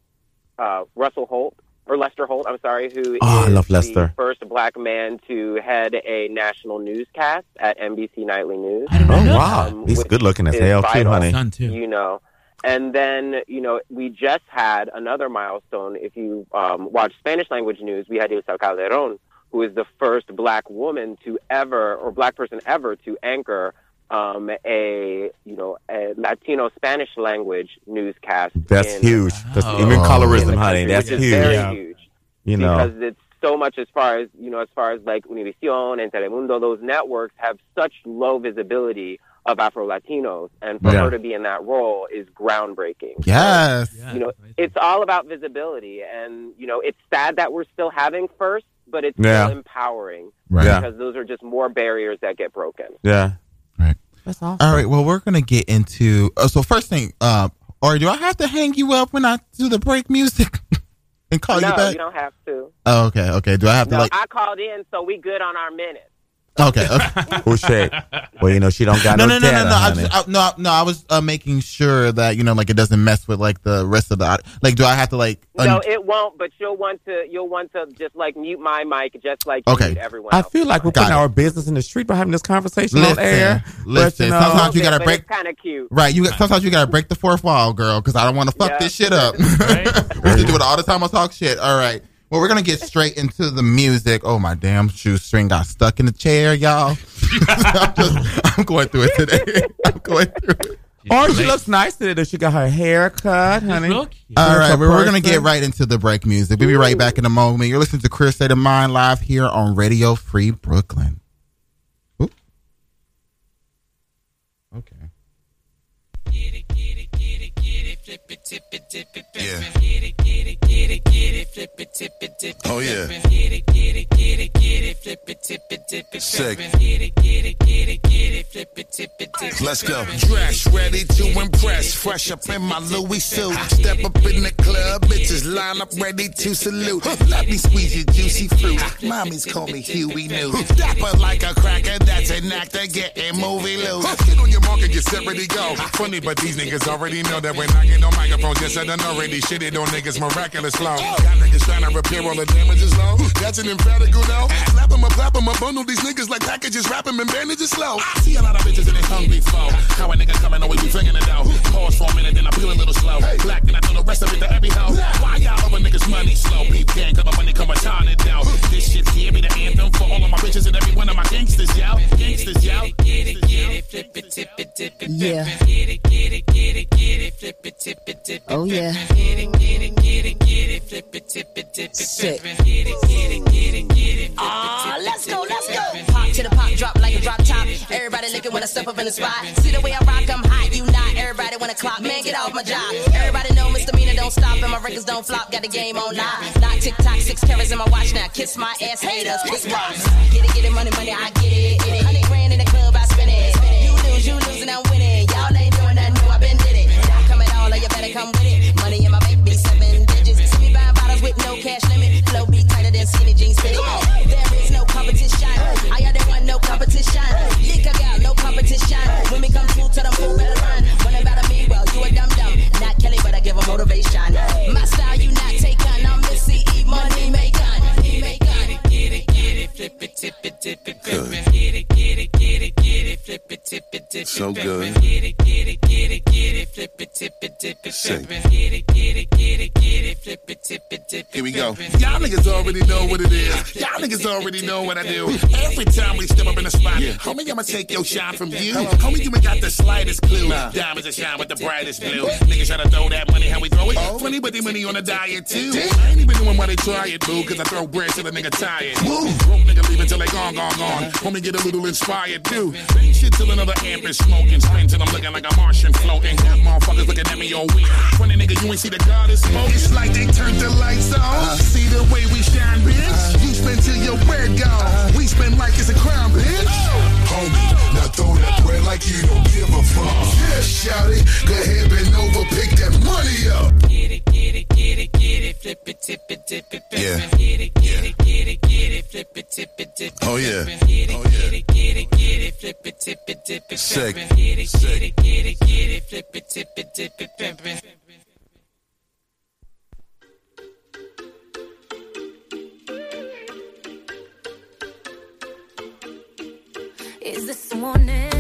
uh, Russell Holt or Lester Holt. I'm sorry, who Oh, I love the Lester. first black man to head a national newscast at NBC Nightly News. Oh wow. Um, He's good looking as hell too, vital. honey. Too. You know. And then, you know, we just had another milestone. If you um, watch Spanish language news, we had Ilia Calderon, who is the first black woman to ever, or black person ever, to anchor um, a, you know, a Latino Spanish language newscast. That's in- huge. That's Wow. even colorism, the honey. That's which is huge. very Yeah. huge You know. because it's so much as far as you know as far as like Univision and Telemundo those networks have such low visibility of Afro Latinos and for Yeah. her to be in that role is groundbreaking. Yes. Yeah, You know, it's all about visibility and you know, it's sad that we're still having first, but it's Yeah. still empowering Right. Yeah. because those are just more barriers that get broken. Yeah. Right. That's awesome. All right. Well, we're gonna get into. Uh, so first thing, uh, or do I have to hang you up when I do the break music and call no, you back? you don't have to. Oh, okay. Okay. Do I have to No, like? I called in so we good on our minutes. Okay. okay. Who shake? Well, you know she don't got no, no, no, no, data, no, no. I honey. just, I, no, no. I was uh, making sure that you know, like, it doesn't mess with like the rest of the. Like, do I have to like? un- No, it won't. But you'll want to. You'll want to just like mute my mic, just like Okay. mute everyone. I feel like we're Got putting our business in the street by having this conversation Listen, on air. listen, But, you know, sometimes you gotta break- kind of cute. Right. You sometimes you gotta break the fourth wall, girl, because I don't want to fuck Yeah. this shit up. Right. we used to do it all the time. I talk shit. All right. Well, we're gonna get straight into the music. Oh my damn shoestring got stuck in the chair, y'all. I'm, just, I'm going through it today. I'm going through it. or she looks nice today. Though she got her hair cut, honey. All right, That's a we're gonna get right into the break music. We'll be right back in a moment. You're listening to Queer State of Mind live here on Radio Free Brooklyn. Oop. Okay. Yeah. It. Get it, get it, get it, get it, flip it, tip it, dip it. Oh yeah. Get it, get it, get it, get it, flip it, tip it, dip it. Sick. Get it, get it, get it, get it, flip it, tip it, dip it. Let's go. Dress, ready to impress. Fresh up in my Louis suit. Step up in the club, bitches line up ready to salute. Let me squeeze your juicy fruit. Mommies call me Huey New. Dapper like a cracker, that's an actor getting movie loose. Get on your mark and get set, ready, go. Funny, but these niggas already know that when I get on microphone, just I done already shitted on niggas miraculous flow. Got niggas trying to repair all the damages low. That's an emphatic no. Slap 'em up, clap 'em up, bundle these niggas like packages, wrap 'em and bandages slow. I see a lot of bitches and they hungry for. How a nigga coming always be flinging it out. Pause for a minute, then I feel a little slow. Black, then I throw the rest of it to every hoe. Why y'all over niggas money slow? Peep gang, come up when they come retarded down. This shit here be the anthem for all of my bitches and every one of my gangsters, yo. Gangsters, yo. Yeah. Oh yeah. Sick. Ah, let's go, let's go. Pop to the pop, drop like a drop top. Everybody looking when I step up in the spot. See the way I rock, I'm hot, you not. Everybody wanna clock, man, get off my job. Everybody know misdemeanor don't stop and my records don't flop. Got the game on live. Not tick tock, six carats in my watch now. Kiss my ass, haters. It's rocks. Get it, get it, money, money, I get it, get it. Hundred grand in the club, I spend it. You lose, you lose, and I'm winning. Y'all ain't at all, or you better come with it. Money in my bank be seven digits. See me buying bottles with no cash limit. Flow be tighter than skinny jeans fit. There is no competition. I had one, no competition. Liquor girl, no competition. Women come through to the pool, better run. Running about me, well, you a dum dum. Not Kelly, but I give a motivation. My style, you not take on. I'm Missy E. Money make on. Money make on. Get it, get it, flip it, tip it, tip it, flip it. Get it, get it, flip it, tip it, tip it. So good. it. Get it, get it, get it, get it, flip it, tip it, tip it, flip it. Get it, get it, get it, get it, flip it, tip it, tip it. Here we go. Y'all niggas already know what it is. Y'all niggas already know what I do. Every time we step up in the spot, homie, I'ma take your shine from you. Homie, you ain't got the slightest clue. Diamonds that shine with the brightest blue. Niggas try to throw that money, how we throw it? Funny, but they money on a diet too. I ain't even doing why they try it, boo, cause I throw bread till the nigga tired. Woo! Broke nigga leave until they gone, gone, gone. Homie, get a little inspired too. Shit till another amp is smoking. Spin till I'm looking like a Martian floating. Got motherfuckers looking at me all weird. Funny nigga, you ain't see the god is smoking. It's like they turned the lights on. Uh-huh. See the way we shine, bitch. Uh-huh. You spend till your bread gone. We spend like it's a crime, bitch. Homie, now throw that bread like you don't give a fuck. Yeah, shout it. Go ahead, bend over, pick that money up. Get it, get it, get it, get it, flip it, tip it, tip it, flip Yeah. it. Get it, get it, get it, get it, flip it, tip it, tip it. Oh, yeah. flip it. Get it, get it, get it, get it, flip it, tip it, tip it, Sick. Get it, get it, get it, get it, flip it, tip it, tip it, flip it. Is this morning?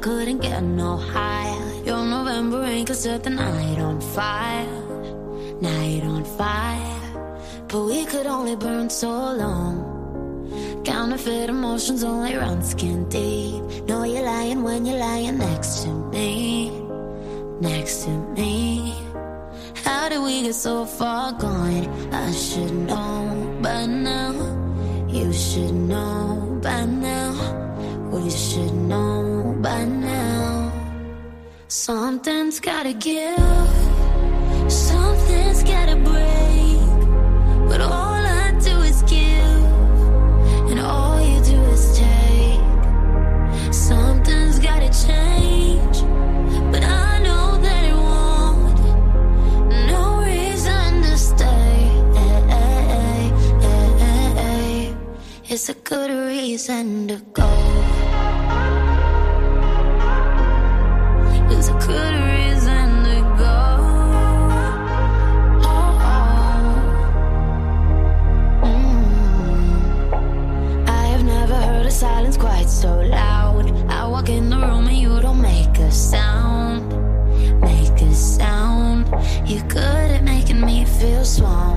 Couldn't get no higher. Your November rain could set the night on fire. Night on fire. But we could only burn so long. Counterfeit emotions only run skin deep. Know you're lying when you're lying next to me. Next to me. How did we get so far gone? I should know by now. You should know by now. We should know by now. Something's gotta give. Something's gotta break. But all I do is give. And all you do is take. Something's gotta change. But I know that it won't. No reason to stay. It's a good reason to go. Feel small.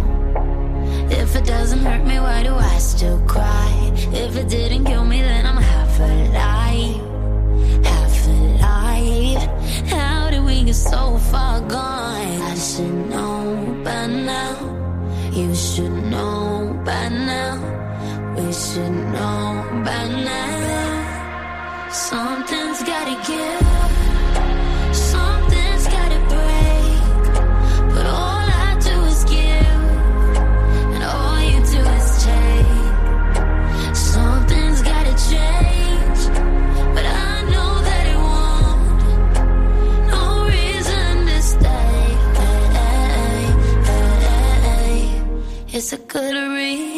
If it doesn't hurt me, why do I still cry? If it didn't kill me, then I'm half alive. Half alive. How did we get so far gone? I should know by now. You should know by now. We should know by now. Something's gotta give. It's a good reason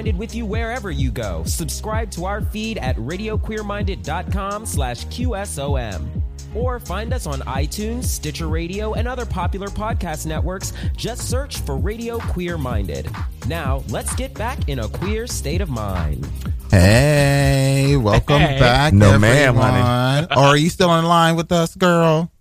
Minded with you wherever you go. Subscribe to our feed at radioqueerminded.com slash QSOM. Or find us on iTunes, Stitcher Radio, and other popular podcast networks. Just search for Radio Queer Minded. Now, let's get back in a queer state of mind. Hey, welcome Hey. back. No, ma'am, honey. everyone. Or are you still in line with us, girl?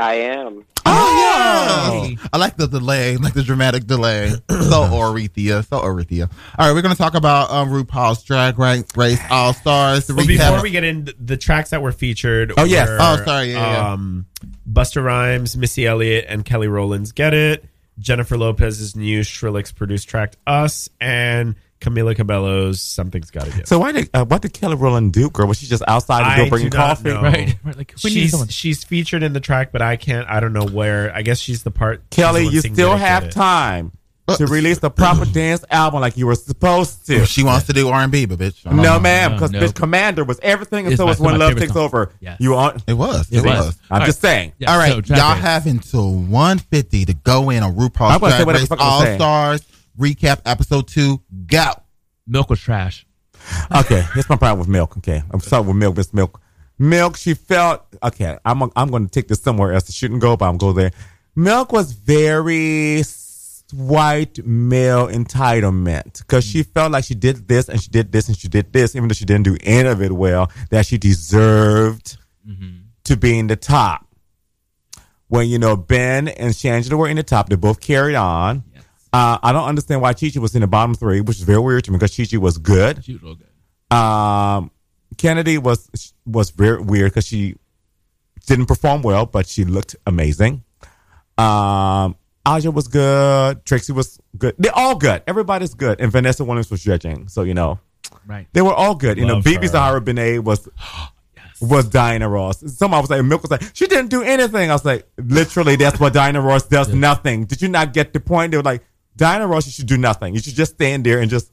I am. Oh, yeah. I like the delay, like the dramatic delay. so Orethia, so Orethia. All right, we're going to talk about um, RuPaul's Drag Race All Stars. But before we get in, the tracks that were featured. Oh, yes. were, Oh, sorry. Yeah, yeah. Um, Busta Rhymes, Missy Elliott, and Kelly Rowland's "Get It." Jennifer Lopez's new Skrillex produced track "Us," and Camila Cabello's "Something's Gotta Give." So why did uh, what did Kelly Rowland do, girl? Was she just outside the I door bringing do coffee? know. Right. Like, we she's she's featured in the track, but I can't. I don't know where. I guess she's the part. Kelly, the you still Get It, Get have time to release the proper dance album like you were supposed to. She wants to do R and B, but bitch. No, know. ma'am, because no. bitch Commander was everything It's until my- it's when love takes song. over. Yes. You on? It was. It It, was. was. I'm All just right. saying. Yeah, All right, so y'all Race. have until 150 to go in on RuPaul's Drag Race All. Stars recap episode two. Go. Milk was trash. Okay, here's my problem with milk. Okay, I'm sorry with milk. This milk. Milk, she felt okay. I'm I'm going to take this somewhere else. It shouldn't go, but I'm going there. Milk was very white male entitlement because she felt like she did this and she did this and she did this, even though she didn't do any of it well. That she deserved mm-hmm. to be in the top. When you know Ben and Shangela were in the top, they both carried on. Uh, I don't understand why Chi Chi was in the bottom three, which is very weird to me because Chi Chi was good. She was real good. Um, Kennedy was was very weird because she didn't perform well, but she looked amazing. Um, Aja was good. Trixie was good. They're all good. Everybody's good. And Vanessa Williams was judging, so you know, Right. they were all good. You know, Love BeBe her. Zahara Benet was was Diana Ross. Somebody was like, Milk was like, she didn't do anything. I was like, literally, that's what Diana Ross does. Nothing. Did you not get the point? They were like, Diana Ross, you should do nothing. You should just stand there and just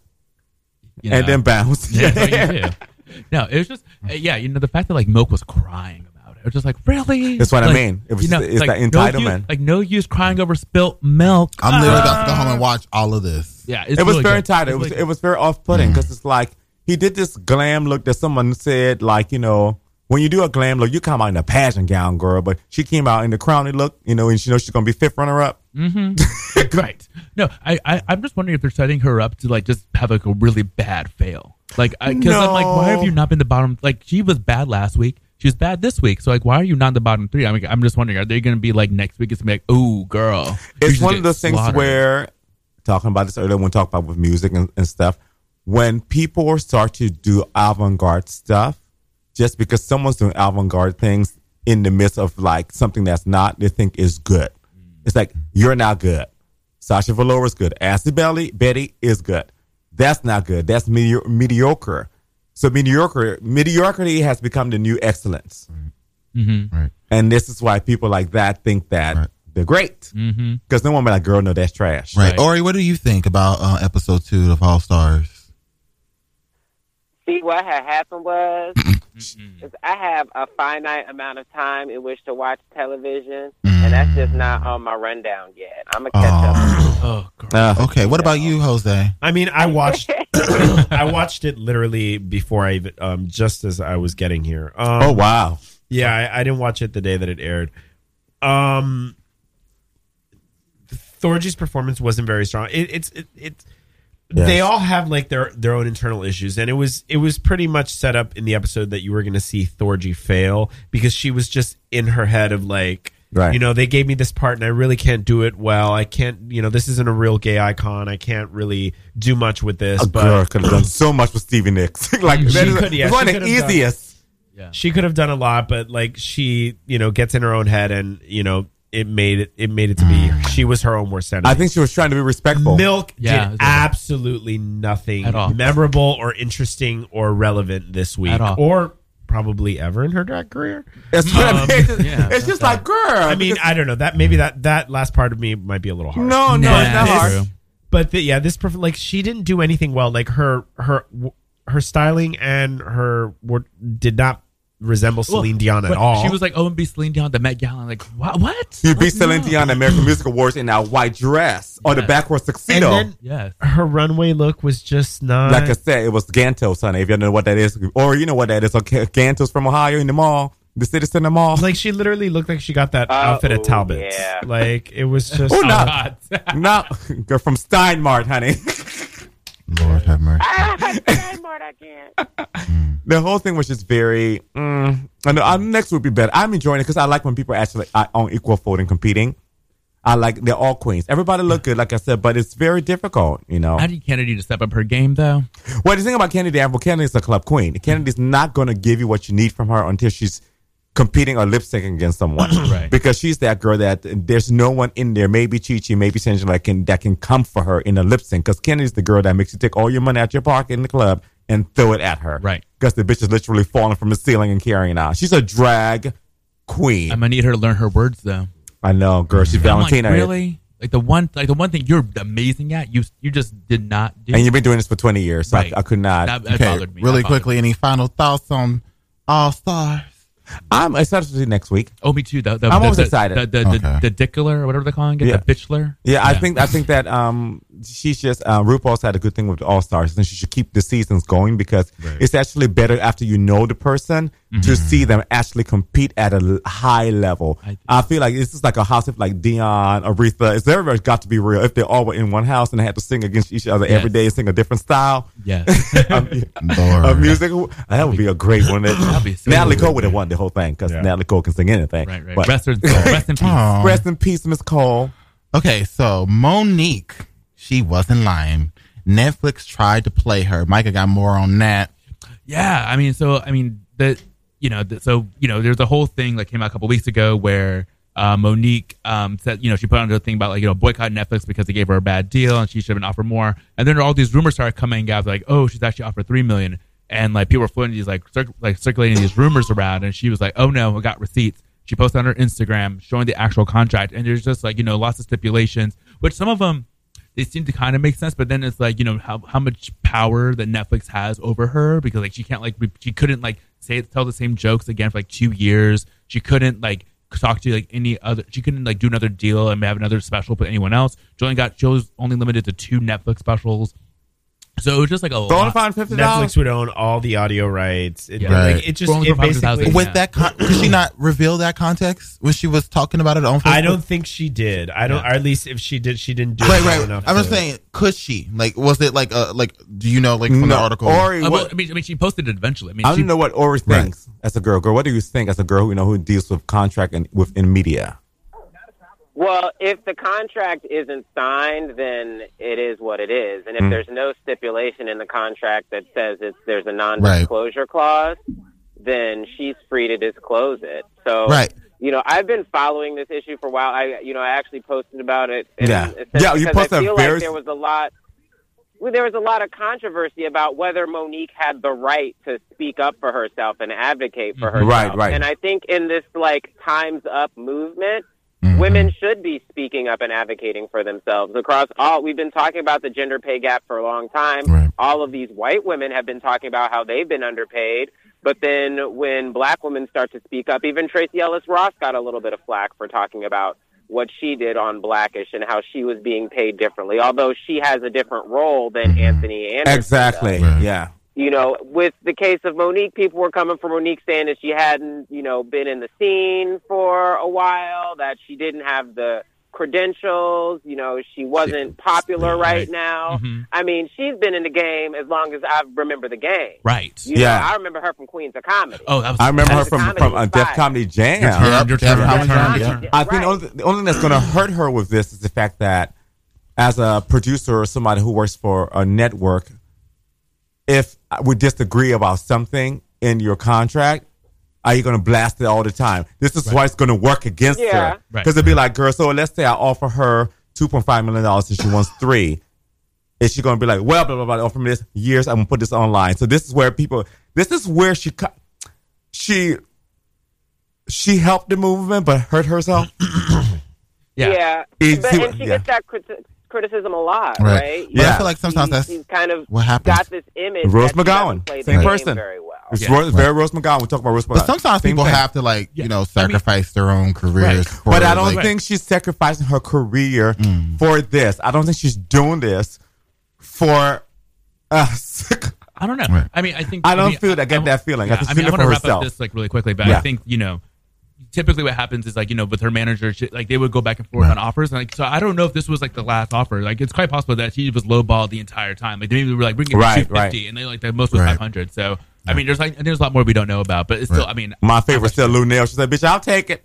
You and then bounce. Yeah, that's what you do. No, it was just uh, yeah, you know the fact that like Milk was crying about it. It was just like really. That's what I mean. It was- you know, it's like, that no entitlement. use- like no use crying over spilt milk. I'm literally about to go Ah. home and watch all of this. Yeah, it's it was really very good. tight. It was really it was very off putting because it's like he did this glam look that someone said like you know when you do a glam look you come out in a pageant gown girl, but she came out in the crowny look you know and she knows she's gonna be fifth runner up. Mm-hmm. right. No, I, I I'm just wondering if they're setting her up to like just have like a really bad fail. Like because I'm like, why have you not been the bottom? Like she was bad last week. She was bad this week. So like, why are you not in the bottom three? I mean, I'm just wondering, are they going to be like next week? It's gonna be like, oh, girl. It's one of those things where talking about this earlier when we talked about with music and, and stuff. When people start to do avant garde stuff, just because someone's doing avant garde things in the midst of like something that's not, they think is good. It's like you're not good. Sasha Velour is good. Ashley Belly Betty is good. That's not good. That's medi- mediocre. So mediocre mediocrity has become the new excellence. Mm-hmm. Right. And this is why people like that think that they're great. Mm-hmm. Because no one be like, girl, no, that's trash. Right. Ori, what do you think about uh, episode two of All Stars? See, what had happened was is I have a finite amount of time in which to watch television, and that's just not on my rundown yet. I'm gonna catch up. Oh, Uh, okay. What about you, Jose? I mean, I watched I watched it literally before I even um just as I was getting here. Um, Oh, wow. Yeah, I, I didn't watch it the day that it aired. Um, Thorgy's performance wasn't very strong. It, it's it, it's Yes. they all have like their their own internal issues, and it was it was pretty much set up in the episode that you were going to see Thorgy fail because she was just in her head of like. Right. You know, they gave me this part and I really can't do it well. I can't, you know, this isn't a real gay icon. I can't really do much with this. A but girl could have done so much with Stevie Nicks. like, she that is could, yeah, it's one of the could have done- easiest. She could have done a lot, but like she, you know, gets in her own head, and you know, it made it. It made it to be. She was her own worst enemy. I think she was trying to be respectful. Milk Yeah, did it's absolutely nothing At all. memorable or interesting or relevant this week, At all. or probably ever in her drag career. It's, what I Um, mean. It's just, yeah, it's just like, girl. I mean, I don't know that maybe that that last part of me might be a little hard. no, no, Nah, it's not it's hard. true. But the, yeah, this perf- like she didn't do anything well. Like her her her styling and her were, did not resemble Celine Dion at But all. She was like, "Oh, and be Celine Dion, the Met Gala." Like, what? What? You beat Like, Celine no. Dion at American Music Awards in that white dress or the Yeah. backwards and then Yes. her runway look was just not. like I said, it was Gantos, honey. If you don't know what that is, or you know what that is, okay, Gantos from Ohio in the mall, the City Center Mall. like she literally looked like she got that Uh, outfit at oh, Talbot's. yeah. Like it was just. Oh, no. God. no, girl from Steinmart, honey. Lord have mercy. Ah, say more again. the whole thing was just very. Mm, I know. uh, next would be better. I'm enjoying it because I like when people are actually are on equal footing competing. I like they're all queens. Everybody look good, like I said, but it's very difficult, you know. I need Kennedy to step up her game, though. Well, the thing about Kennedy, Apple Kennedy is a club queen. Kennedy's not going to give you what you need from her until she's competing or lip syncing against someone. Right. Because she's that girl that there's no one in there, maybe Chi Chi, maybe Sanjay, that can, that can come for her in a lip sync. Because Kennedy's the girl that makes you take all your money out your pocket in the club and throw it at her. Right. Because the bitch is literally falling from the ceiling and carrying on. She's a drag queen. I'm gonna need her to learn her words, though. I know, girl. She's I'm like, Valentina. really? Like the one, like the one thing you're amazing at, you you just did not do. And you've been doing this for 20 years, so Right. I, I could not. That- that Okay, bothered me. really bothered quickly, any final thoughts on All Stars? I'm excited to see next week. Oh, me too. The, the, I'm the, always excited. The, the, Okay. the, the dickler or whatever they're calling it, Yeah. the bitchler. Yeah, I think I think that um she's just uh, RuPaul's had a good thing with All Stars, and she should keep the seasons going because it's actually better after you know the person to see them actually compete at a high level. I, feel like this is like a house of like Dion, Aretha. It's everybody's got to be real. If they all were in one house and they had to sing against each other every Yes. day, sing a different style. yeah, of, of music, that would be a great one. So Natalie. Cole would have won the whole thing because Natalie Cole can sing anything. Right, right. But- Rest in- rest in peace. Aw. Rest in peace, Miss Cole. Okay, so Mo'Nique, she wasn't lying. Netflix tried to play her. Micah got more on that. Yeah, I mean, so I mean, the you know, the, so you know, there's a whole thing that came out a couple weeks ago where uh, Mo'Nique um, said, you know, she put on a thing about like you know boycott Netflix because they gave her a bad deal and she should have been offered more. And then all these rumors started coming out like, oh, she's actually offered three million, and like people were floating these like like circulating these rumors around, and she was like, oh no, I got receipts. She posted on her Instagram showing the actual contract, and there's just like you know lots of stipulations, which some of them they seem to kind of make sense, but then it's like you know how how much power that Netflix has over her because like she can't like she couldn't like say tell the same jokes again for like two years. She couldn't like talk to like any other. She couldn't like do another deal and have another special with anyone else. She only got she was only limited to two Netflix specials. So it was just like a lot. Netflix would own all the audio rights. It, Yeah. like, Right. it just For only it for 500,000. basically With that, con- could she not reveal that context when she was talking about it on Facebook? I don't think she did. I don't. Or at least if she did, she didn't do Right, it well right. enough. I'm to- saying, could she? Like, was it like a like? Do you know, like from the article? Ori, Uh, what- I mean, I mean, she posted it eventually. I mean, I she, don't know what Ori thinks as a girl. Girl, what do you think as a girl who you know who deals with contract and within media? Well, if the contract isn't signed, then it is what it is. And if Mm. there's no stipulation in the contract that says it's there's a non-disclosure clause, then she's free to disclose it. So, Right. you know, I've been following this issue for a while. I, you know, I actually posted about it. Yeah. Yeah, you posted I feel like there was a lot. Well, there was a lot of controversy about whether Mo'Nique had the right to speak up for herself and advocate for herself. Right, right. And I think in this like times up movement, Mm-hmm. women should be speaking up and advocating for themselves across all. We've been talking about the gender pay gap for a long time. All of these white women have been talking about how they've been underpaid. But then when black women start to speak up, even Tracee Ellis Ross got a little bit of flack for talking about what she did on Blackish and how she was being paid differently, although she has a different role than Anthony Anderson. Exactly. does Yeah. You know, with the case of Mo'Nique, people were coming for Mo'Nique saying that she hadn't, you know, been in the scene for a while, that she didn't have the credentials, you know, she wasn't popular right now. I mean, she's been in the game as long as I remember the game. Right. You know, Yeah. I remember her from Queens of Comedy. Oh, that was I remember her from comedy from uh, was Def. Comedy Jam. Yep, Your turn, your turn, yeah. I think the only, the only thing that's going to hurt her with this is the fact that as a producer or somebody who works for a network, if we disagree about something in your contract, are you going to blast it all the time? This is why it's going to work against Yeah. her. Right. Because it'd be like, girl, so let's say I offer her $2.5 million and she wants three. Is she going to be like, well, blah, blah, blah, offer me this years, I'm going to put this online. So this is where people, this is where she, co- she, she helped the movement but hurt herself. Yeah. It's- But, and she yeah. gets that criti- criticism a lot, Right. right? But I feel like sometimes She's- that's she's kind of what happens. got this image. Rose that she doesn't McGowan, play the same game person. Very well. It's Yeah. Ro- very Rose McGowan. We talk about Rose McGowan. But sometimes Same people thing. have to like you know sacrifice their own careers. For, But I don't like, think she's sacrificing her career mm. for this. I don't think she's doing this for us. I don't know. Right. I mean, I think I don't mean, feel that. Get that feeling. I Yeah, think I mean, I doing want it to wrap herself. up this like really quickly, but Yeah. I think you know, typically what happens is like you know, with her manager, she, like they would go back and forth on offers, and like so I don't know if this was like the last offer. Like it's quite possible that she was lowballed the entire time. Like they maybe were like bring it Right, to two fifty, right. and they like the most was Right. five hundred. So I mean, there's like there's a lot more we don't know about, but it's still. I mean, My favorite still Lou Nail. She said, "Bitch, I'll take it."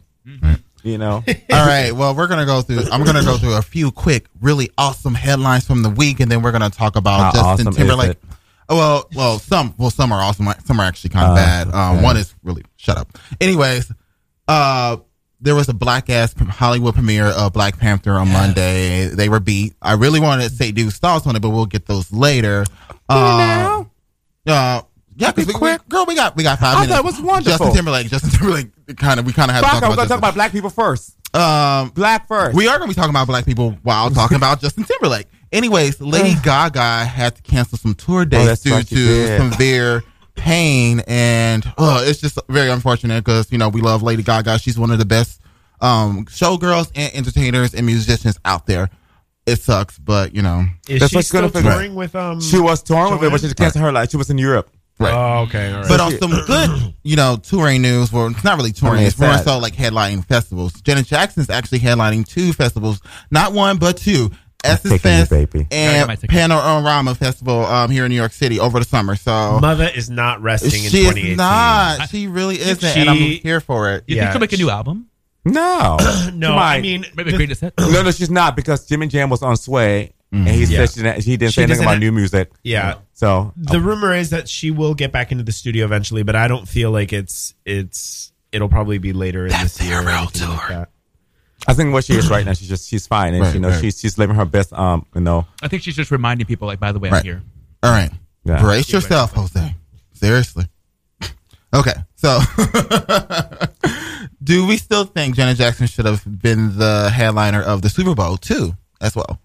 You know. All right. Well, we're gonna go through. I'm gonna go through a few quick, really awesome headlines from the week, and then we're gonna talk about How Justin awesome Timberlake. Oh, well, well, some, well, some are awesome. Some are actually kind of Uh, bad. Um, okay. One is really shut up. Anyways, uh, there was a black ass Hollywood premiere of Black Panther on Monday. They were beat. I really wanted to say Dude's thoughts on it, but we'll get those later. Uh, uh, yeah, because we, we, girl, we got we got five I minutes. thought it was wonderful. Justin Timberlake. Justin Timberlake. Kind of. We kind of had to talk I was about going to talk about black people first. Um, black first. We are going to be talking about black people while talking about Justin Timberlake. Anyways, Lady Gaga had to cancel some tour dates Oh, due to severe pain, and uh, it's just very unfortunate because you know we love Lady Gaga. She's one of the best um, showgirls and entertainers and musicians out there. it sucks, but you know, Is That's she what's gonna still figure- touring with um? She was touring with it, but she Joanne? canceled her like she was in Europe. Right. Oh, okay. All right. But on some good, you know, touring news, well, it's not really touring. I mean, it's it's more sad. so like headlining festivals. Janet Jackson's actually headlining two festivals, not one but two. Essence taking you, Fest baby. Gotta get my and. Panorama Festival um, here in New York City over the summer. So Mother is not resting in she 2018. is not. She really isn't, and I'm here for it. You Yeah, think she'll make a new album? No, No, I mean, Maybe the- a greatest hit. no, no, she's not because Jimmy Jam was on Sway, and he Yeah. said she, he didn't She say anything doesn't about have- new music. yeah. So The rumor is that she will get back into the studio eventually, but I don't feel like it's it's. It'll probably be later in this year. or anything like that. I think what she is right now, she's just she's fine, and Right, you know right. she's she's living her best. Um, you know, I think she's just reminding people, like, by the way, Right. I'm here. All right, Yeah. brace yourself, Jose. Seriously. Okay, so do we still think Janet Jackson should have been the headliner of the Super Bowl too, as well?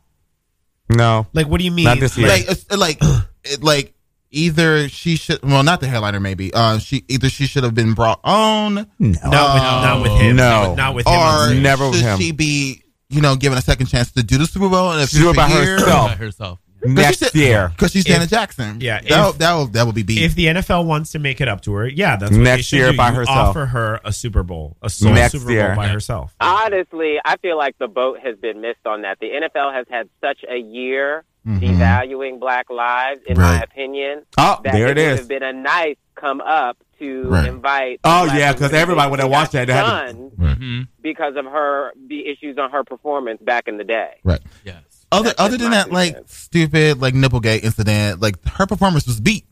no, Like, what do you mean? Not this year. like it's, like it, like either she should well not the headliner maybe uh she either she should have been brought on no, Not with, not with him. No. Not with, not with him. on or stage. Never with should him. she be you know given a second chance to do the Super Bowl and if She do it by here, herself. By herself. Next year. because she's If- Janet Jackson yeah, that if- that will that will be beat If the NFL wants to make it up to her, yeah, that's what Next should year do. by You herself. Offer her a Super Bowl, a sole Next Super year. Bowl by herself. Honestly, I feel like the boat has been missed on that. The NFL has had such a year Mhm. devaluing Black lives, in my opinion. Oh, that there it it would have been a nice come up to Right. invite. Oh, Black yeah, because everybody would have basically watched that. They had to- shunned Mm-hmm. because of her the issues on her performance back in the day. right Yes. Other That's other than that like cents. stupid like nipplegate incident like her performance was beat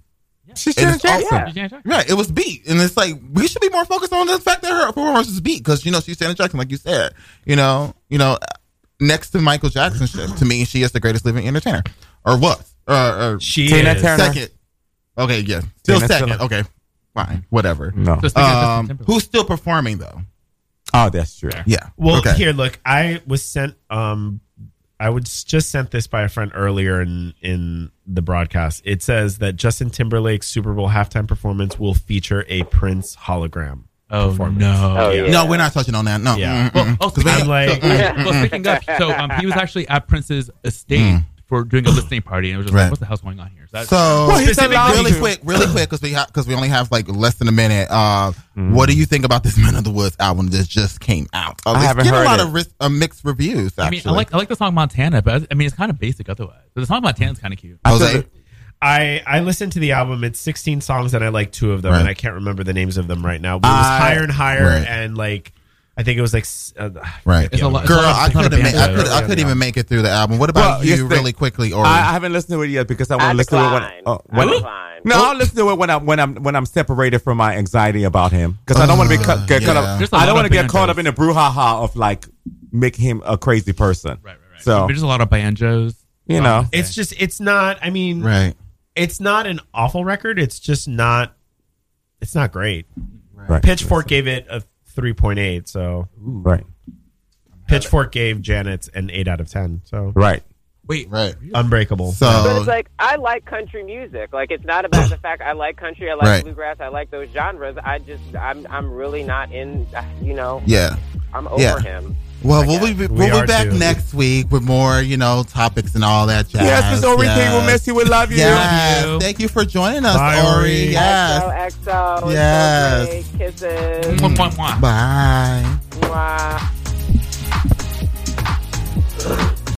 She's And Janet it's also- Jackson. You. Right, it was beat, and it's like we should be more focused on the fact that her performance was beat because you know she's Janet Jackson, like you said. You know, you know, next to Michael Jackson, to me, she is the greatest living entertainer, or was, or, or She Tina is. Turner. second. Okay, yeah, still Tina second. Turner. Okay, fine, whatever. No. So speaking of Justin Um, who's still performing though? Oh, that's true. Yeah. Well, okay. here, look, I was sent. Um, I was just sent this by a friend earlier in in the broadcast. It says that Justin Timberlake's Super Bowl halftime performance will feature a Prince hologram. Oh, performance. no. Oh, yeah. No, we're not touching on that. No. Yeah. Mm-mm. Well, oh, 'Cause we speaking, I'm like- so, well, speaking of, so um, he was actually at Prince's estate for doing a listening party, and it was just Right. like, what the hell's going on here? So that's, So Well, he said allowed really to. quick, really quick, because we because we only have like less than a minute. Uh, What do you think about this Man of the Woods album that just came out? Uh, I haven't getting heard a lot it. of ris- uh, mixed reviews. Actually, I mean, I like I like the song Montana, but I mean, it's kind of basic otherwise. But the song Montana's kind of cute. Jose. I I listened to the album. It's 16 songs, and I like two of them, Right. and I can't remember the names of them right now. But it was I- higher and higher, Right. and like I think it was like uh, Right, It's a lot- it's girl. a lot of- I it's a lot of couldn't. Make, I could. I couldn't even make it through the album. What about Well, you, the thing. really quickly? Or I, I haven't listened to it yet because I want I to listen to it when, decline. uh, when I decline. no, I'll listen to it when I'm when I'm when I'm separated from my anxiety about him because I don't want to be cut, get caught yeah. up. There's a I lot don't want of to get caught up in the brouhaha of like making him a crazy person. Right, right, right. So there's just a lot of banjos. you know, it's just it's not. I mean, right. it's not an awful record. It's just not. It's not great. right, Pitchfork gave it a 3.8, so right, Pitchfork gave Janet's an 8 out of 10. So right. Wait, Right. unbreakable. But So it's like I like country music. Like it's not about the fact I like country, I like Right. bluegrass, I like those genres. I just I'm I'm really not in. uh, You know, yeah. I'm over Yeah. him. Well, we'll be we'll We be back too. next week with more, you know, topics and all that jazz. Yes, Miss Ori King will miss you. We love you. Yes. Love you. Thank you for joining us, Bye, Ori. Ori. Yes. XO, XO. Yes. Yes. Kisses. Mwah, mwah, mwah. Bye. Mwah.